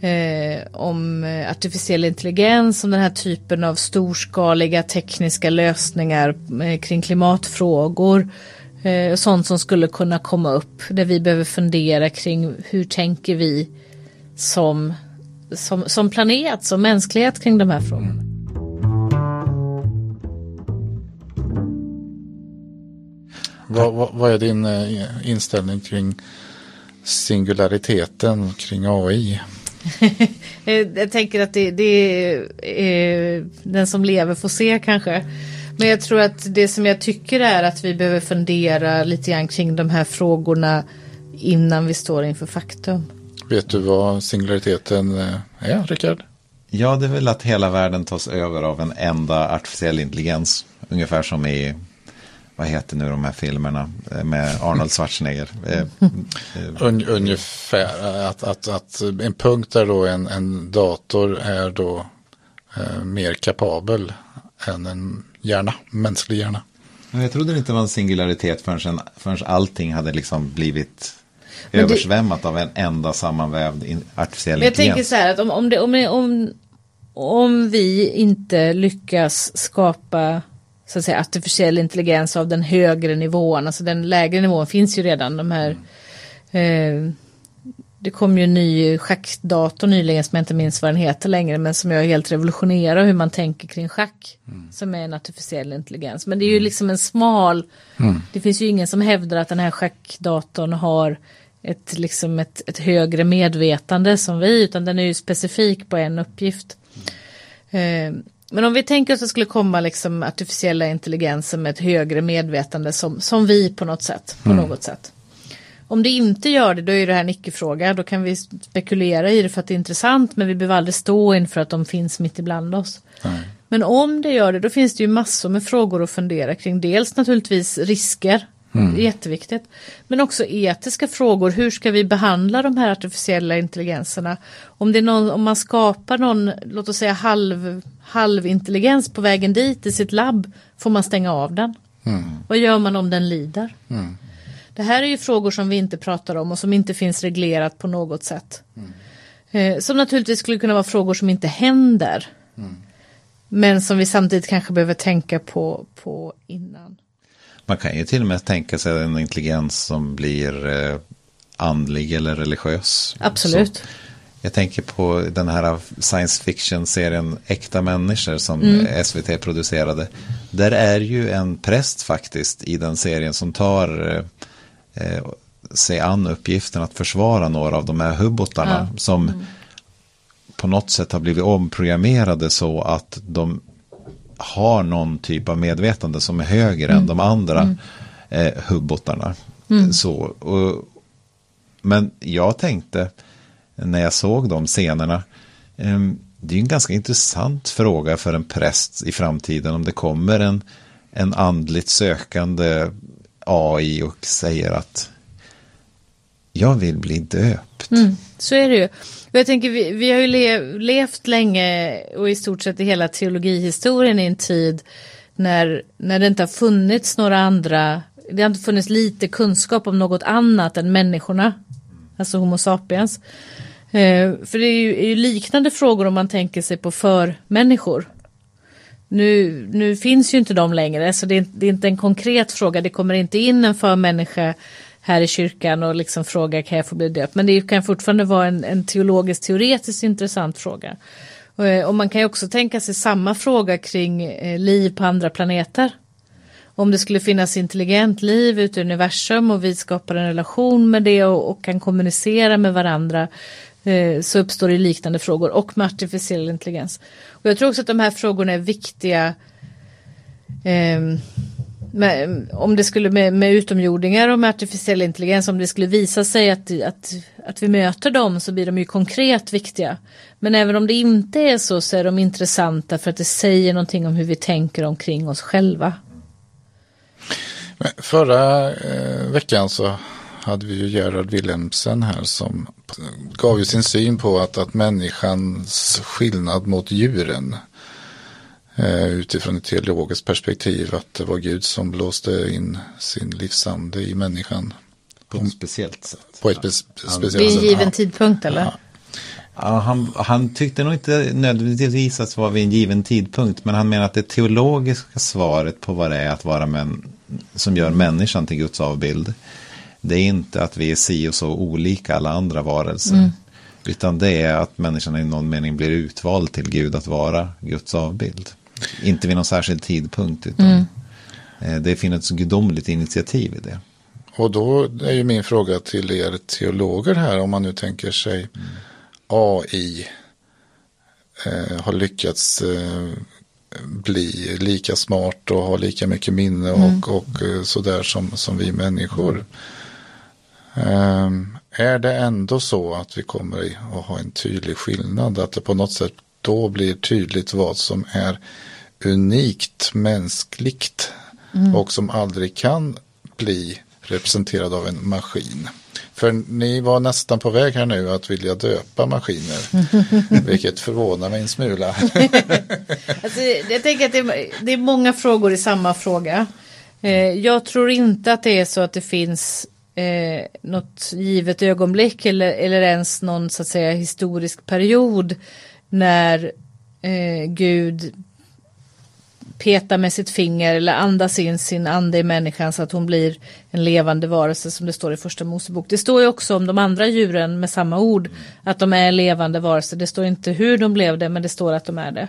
eh, om artificiell intelligens, om den här typen av storskaliga tekniska lösningar eh, kring klimatfrågor. Eh, sånt som skulle kunna komma upp där vi behöver fundera kring hur tänker vi som, som, som planet, som mänsklighet kring de här frågorna. vad, vad, vad är din eh, inställning kring singulariteten kring AI? Jag tänker att det, det är eh, den som lever får se kanske. Men jag tror att det som jag tycker är att vi behöver fundera lite grann kring de här frågorna innan vi står inför faktum. Vet du vad singulariteten eh, är, Rickard? Ja, det är väl att hela världen tas över av en enda artificiell intelligens. Ungefär som i, vad heter nu de här filmerna eh, med Arnold Schwarzenegger. Eh, Un, ungefär att, att, att en punkt där då en, en dator är då eh, mer kapabel än en hjärna, mänsklig hjärna. Jag trodde det inte var en singularitet förrän, förrän allting hade liksom blivit Men det- översvämmat av en enda sammanvävd artificiell Men jag tänker intelligens. så här att om, om, det, om, om, om vi inte lyckas skapa så att säga, artificiell intelligens av den högre nivån, alltså den lägre nivån finns ju redan. De här, eh, det kom ju en ny schackdator nyligen som jag inte minns vad den heter längre men som jag helt revolutionerar hur man tänker kring schack. Som är en artificiell intelligens. Men det är ju liksom en smal, det finns ju ingen som hävdar att den här schackdatorn har ett, liksom ett, ett högre medvetande som vi utan den är ju specifik på en uppgift. Eh, men om vi tänker oss att det skulle komma liksom artificiella intelligenser med ett högre medvetande som, som vi på något sätt. På något sätt. Om det inte gör det, då är det här en icke-fråga. Då kan vi spekulera i det för att det är intressant, men vi behöver aldrig stå inför att de finns mitt ibland oss. Men om det gör det, då finns det ju massor med frågor att fundera kring. Dels naturligtvis risker, är jätteviktigt. Men också etiska frågor, hur ska vi behandla de här artificiella intelligenserna? Om, det är någon, om man skapar någon, låt oss säga halv, halvintelligens på vägen dit i sitt labb, får man stänga av den? Vad gör man om den lider? Det här är ju frågor som vi inte pratar om och som inte finns reglerat på något sätt. Eh, som naturligtvis skulle kunna vara frågor som inte händer. Men som vi samtidigt kanske behöver tänka på, på innan. Man kan ju till och med tänka sig en intelligens som blir eh, andlig eller religiös. Absolut. Så jag tänker på den här science fiction-serien Äkta människor som Mm. SVT producerade. Där är ju en präst faktiskt i den serien som tar eh, eh, sig an uppgiften att försvara några av de här hubbotarna Ja. som på något sätt har blivit omprogrammerade så att de har någon typ av medvetande som är högre än de andra eh, hubbotarna. Så, och, men jag tänkte när jag såg de scenerna, ehm, det är en ganska intressant fråga för en präst i framtiden om det kommer en, en andligt sökande AI och säger att jag vill bli döpt. Så är det ju. Jag tänker, vi, vi har ju le, levt länge och i stort sett i hela teologihistorien i en tid när, när det inte har funnits några andra, det har inte funnits lite kunskap om något annat än människorna. Alltså Homo sapiens. Eh, för det är ju, är ju liknande frågor om man tänker sig på förmänniskor. Nu, nu finns ju inte de längre så det är, det är inte en konkret fråga. Det kommer inte in en förmänniska här i kyrkan och liksom frågar kan jag få bli döpt. Men det kan fortfarande vara en, en teologiskt teoretiskt intressant fråga. Eh, och, man kan ju också tänka sig samma fråga kring eh, liv på andra planeter. Om det skulle finnas intelligent liv ute i universum och vi skapar en relation med det och, och kan kommunicera med varandra eh, så uppstår det liknande frågor och med artificiell intelligens. Och jag tror också att de här frågorna är viktiga eh, men, om det skulle med, med utomjordingar och med artificiell intelligens, om det skulle visa sig att, att, att vi möter dem så blir de ju konkret viktiga. Men även om det inte är så så är de intressanta för att det säger någonting om hur vi tänker omkring oss själva. Förra eh, veckan så hade vi ju Gerhard Wilhelmsen här som gav ju sin syn på att, att människans skillnad mot djuren utifrån ett teologiskt perspektiv att det var Gud som blåste in sin livsande i människan. På ett speciellt sätt. På ett spe speciellt sätt. Vid en given tidpunkt eller? Ja. Ja, han, han tyckte nog inte nödvändigtvis att det var vid en given tidpunkt. Men han menar att det teologiska svaret på vad det är att vara män, som gör människan till Guds avbild. Det är inte att vi är si och så olika alla andra varelser. Mm. Utan det är att människan i någon mening blir utvald till Gud att vara Guds avbild. Inte vid någon särskild tidpunkt. Utan mm. Det finns ett gudomligt initiativ i det. Och då är ju min fråga till er teologer här. Om man nu tänker sig mm. AI eh, har lyckats eh, bli lika smart och ha lika mycket minne mm. och, och eh, sådär som, som vi människor. Um, är det ändå så att vi kommer att ha en tydlig skillnad? Att det på något sätt då blir tydligt vad som är unikt mänskligt mm. och som aldrig kan bli representerad av en maskin. För ni var nästan på väg här nu att vilja döpa maskiner. vilket förvånar mig en smula. alltså, jag tänker att det är, det är, många frågor i samma fråga. Eh, jag tror inte att det är så att det finns eh, något givet ögonblick eller, eller ens någon så att säga historisk period när eh, Gud peta med sitt finger eller andas in sin ande i människan så att hon blir en levande varelse som det står i första Mosebok. Det står ju också om de andra djuren med samma ord att de är levande varelser. Det står inte hur de blev det men det står att de är det.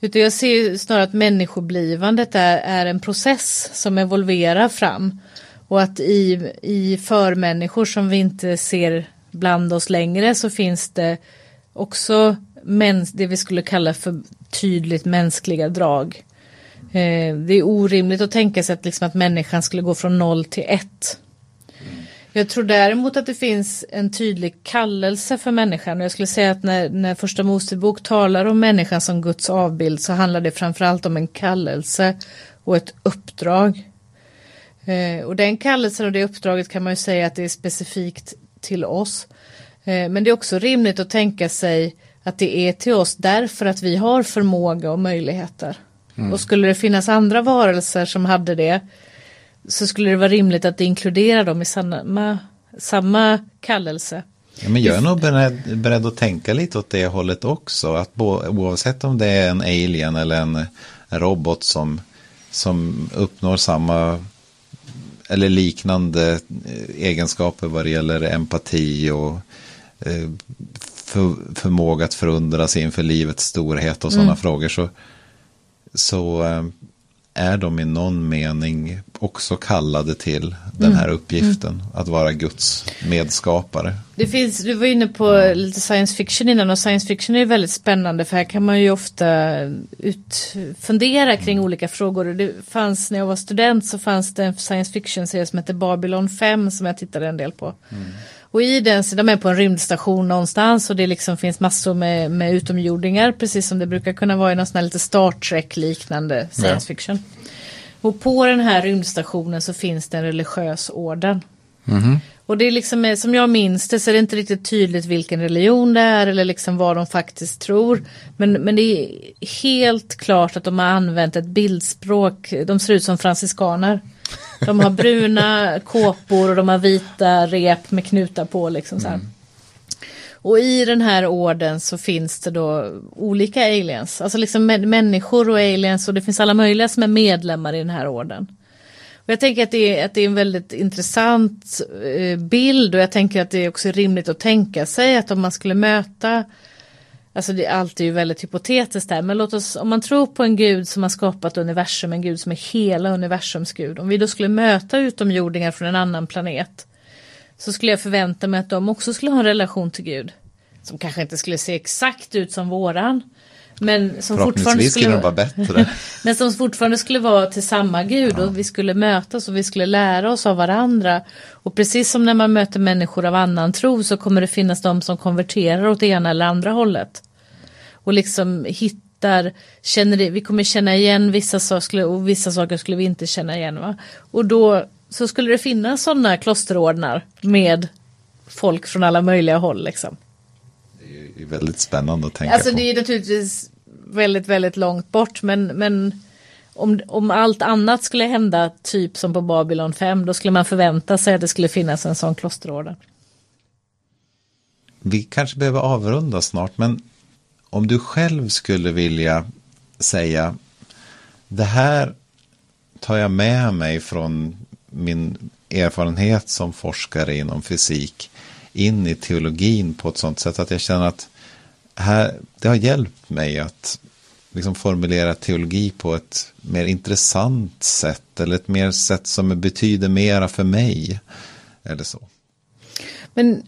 Utan jag ser snarare att människoblivandet är, är en process som evolverar fram. Och att i, i förmänniskor som vi inte ser bland oss längre så finns det också mäns, det vi skulle kalla för tydligt mänskliga drag. Eh, det är orimligt att tänka sig att, liksom att människan skulle gå från noll till ett. Jag tror däremot att det finns en tydlig kallelse för människan och jag skulle säga att när, när första Mosebok talar om människan som Guds avbild så handlar det framförallt om en kallelse och ett uppdrag. Eh, och den kallelsen och det uppdraget kan man ju säga att det är specifikt till oss. Eh, men det är också rimligt att tänka sig att det är till oss därför att vi har förmåga och möjligheter. Mm. Och skulle det finnas andra varelser som hade det så skulle det vara rimligt att inkludera dem i samma, samma kallelse. Ja, men jag är nog beredd, beredd att tänka lite åt det hållet också. Att bo, oavsett om det är en alien eller en, robot som, som uppnår samma eller liknande eh, egenskaper vad det gäller empati och eh, för, förmåga att förundra sig inför livets storhet och sådana mm. frågor så, så eh, är de i någon mening också kallade till den mm. här uppgiften. Mm. Att vara Guds medskapare. Det finns, du var inne på ja. lite science fiction innan och science fiction är väldigt spännande för här kan man ju ofta ut, fundera kring mm. olika frågor. Det fanns när jag var student så fanns det en science fiction serie som heter Babylon 5 som jag tittade en del på. Mm. Och i den, så de är på en rymdstation någonstans och det liksom finns massor med, med utomjordingar precis som det brukar kunna vara i någon sån här lite Star Trek liknande science ja. Och på den här rymdstationen så finns det en religiös orden. Mm. Och det är liksom, som jag minns det så är det inte riktigt tydligt vilken religion det är eller liksom vad de faktiskt tror. Men, men det är helt klart att de har använt ett bildspråk, de ser ut som franciskaner. De har bruna kåpor och de har vita rep med knutar på liksom så mm. Och i den här orden så finns det då olika aliens, alltså liksom människor och aliens och det finns alla möjliga som är medlemmar i den här orden. Och jag tänker att det, är, att det är en väldigt intressant eh, bild och jag tänker att det är också rimligt att tänka sig att om man skulle möta Alltså det, allt är ju väldigt hypotetiskt där, men låt oss, om man tror på en gud som har skapat universum, en gud som är hela universums gud, om vi då skulle möta utomjordingar från en annan planet, så skulle jag förvänta mig att de också skulle ha en relation till Gud. Som kanske inte skulle se exakt ut som våran. Men som fortfarande skulle, vara bättre. men som fortfarande skulle vara till samma Gud ja. och vi skulle mötas och vi skulle lära oss av varandra. Och precis som när man möter människor av annan tro så kommer det finnas de som konverterar åt det ena eller andra hållet. Och liksom hittar, känner vi kommer känna igen vissa saker och vissa saker skulle vi inte känna igen. Va? Och då så skulle det finnas sådana klosterordnar med folk från alla möjliga håll. Liksom. Det är väldigt spännande att tänka alltså, på. Det är naturligtvis väldigt, väldigt långt bort, men, men om, om allt annat skulle hända, typ som på Babylon 5, då skulle man förvänta sig att det skulle finnas en sån klosterorden. Vi kanske behöver avrunda snart, men om du själv skulle vilja säga det här tar jag med mig från min erfarenhet som forskare inom fysik in i teologin på ett sånt sätt att jag känner att här, det har hjälpt mig att liksom formulera teologi på ett mer intressant sätt eller ett mer sätt som betyder mera för mig. Eller så. Men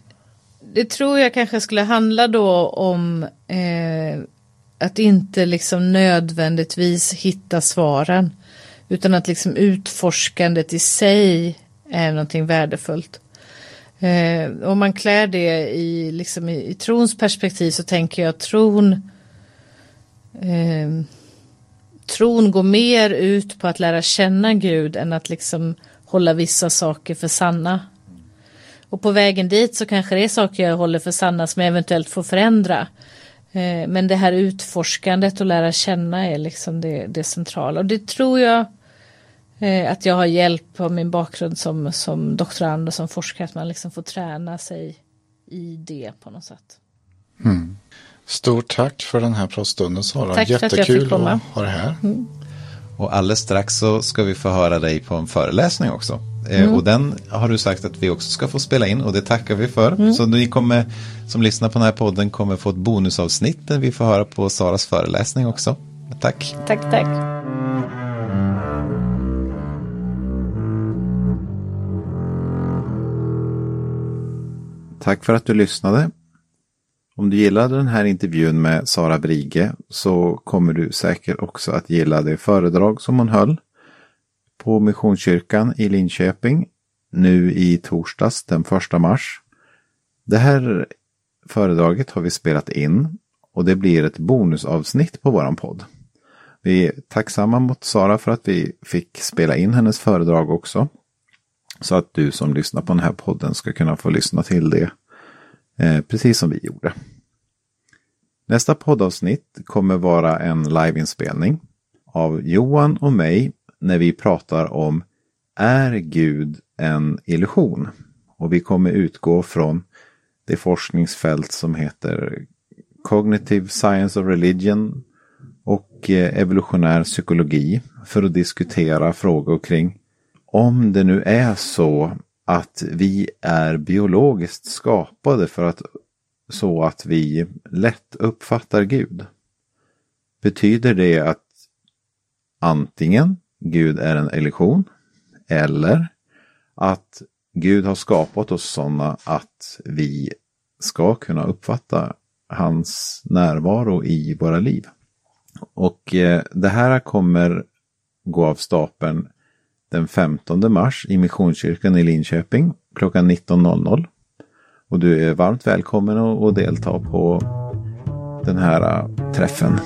det tror jag kanske skulle handla då om eh, att inte liksom nödvändigtvis hitta svaren. Utan att liksom utforskandet i sig är någonting värdefullt. Eh, om man klär det i, liksom i, i trons perspektiv så tänker jag att tron eh, tron går mer ut på att lära känna Gud än att liksom hålla vissa saker för sanna. Och på vägen dit så kanske det är saker jag håller för sanna som jag eventuellt får förändra. Eh, men det här utforskandet och lära känna är liksom det, det centrala. Och det tror jag eh, att jag har hjälp av min bakgrund som, som doktorand och som forskare. Att man liksom får träna sig i det på något sätt. Mm. Stort tack för den här pratstunden Sara. Tack Jättekul att, att ha dig här. Mm. Och alldeles strax så ska vi få höra dig på en föreläsning också. Eh, mm. Och den har du sagt att vi också ska få spela in och det tackar vi för. Mm. Så ni kommer, som lyssnar på den här podden kommer få ett bonusavsnitt där vi får höra på Saras föreläsning också. Tack. Tack, tack. Tack för att du lyssnade. Om du gillade den här intervjun med Sara Brige så kommer du säkert också att gilla det föredrag som hon höll på Missionskyrkan i Linköping nu i torsdags den 1 mars. Det här föredraget har vi spelat in och det blir ett bonusavsnitt på våran podd. Vi är tacksamma mot Sara för att vi fick spela in hennes föredrag också. Så att du som lyssnar på den här podden ska kunna få lyssna till det eh, precis som vi gjorde. Nästa poddavsnitt kommer vara en liveinspelning av Johan och mig när vi pratar om Är Gud en illusion? Och vi kommer utgå från det forskningsfält som heter Cognitive Science of Religion och eh, evolutionär psykologi för att diskutera frågor kring om det nu är så att vi är biologiskt skapade för att så att vi lätt uppfattar Gud. Betyder det att antingen Gud är en illusion eller att Gud har skapat oss sådana att vi ska kunna uppfatta hans närvaro i våra liv. Och eh, det här kommer gå av stapeln den 15 mars i Missionskyrkan i Linköping klockan 19.00. Och du är varmt välkommen att delta på den här äh, träffen.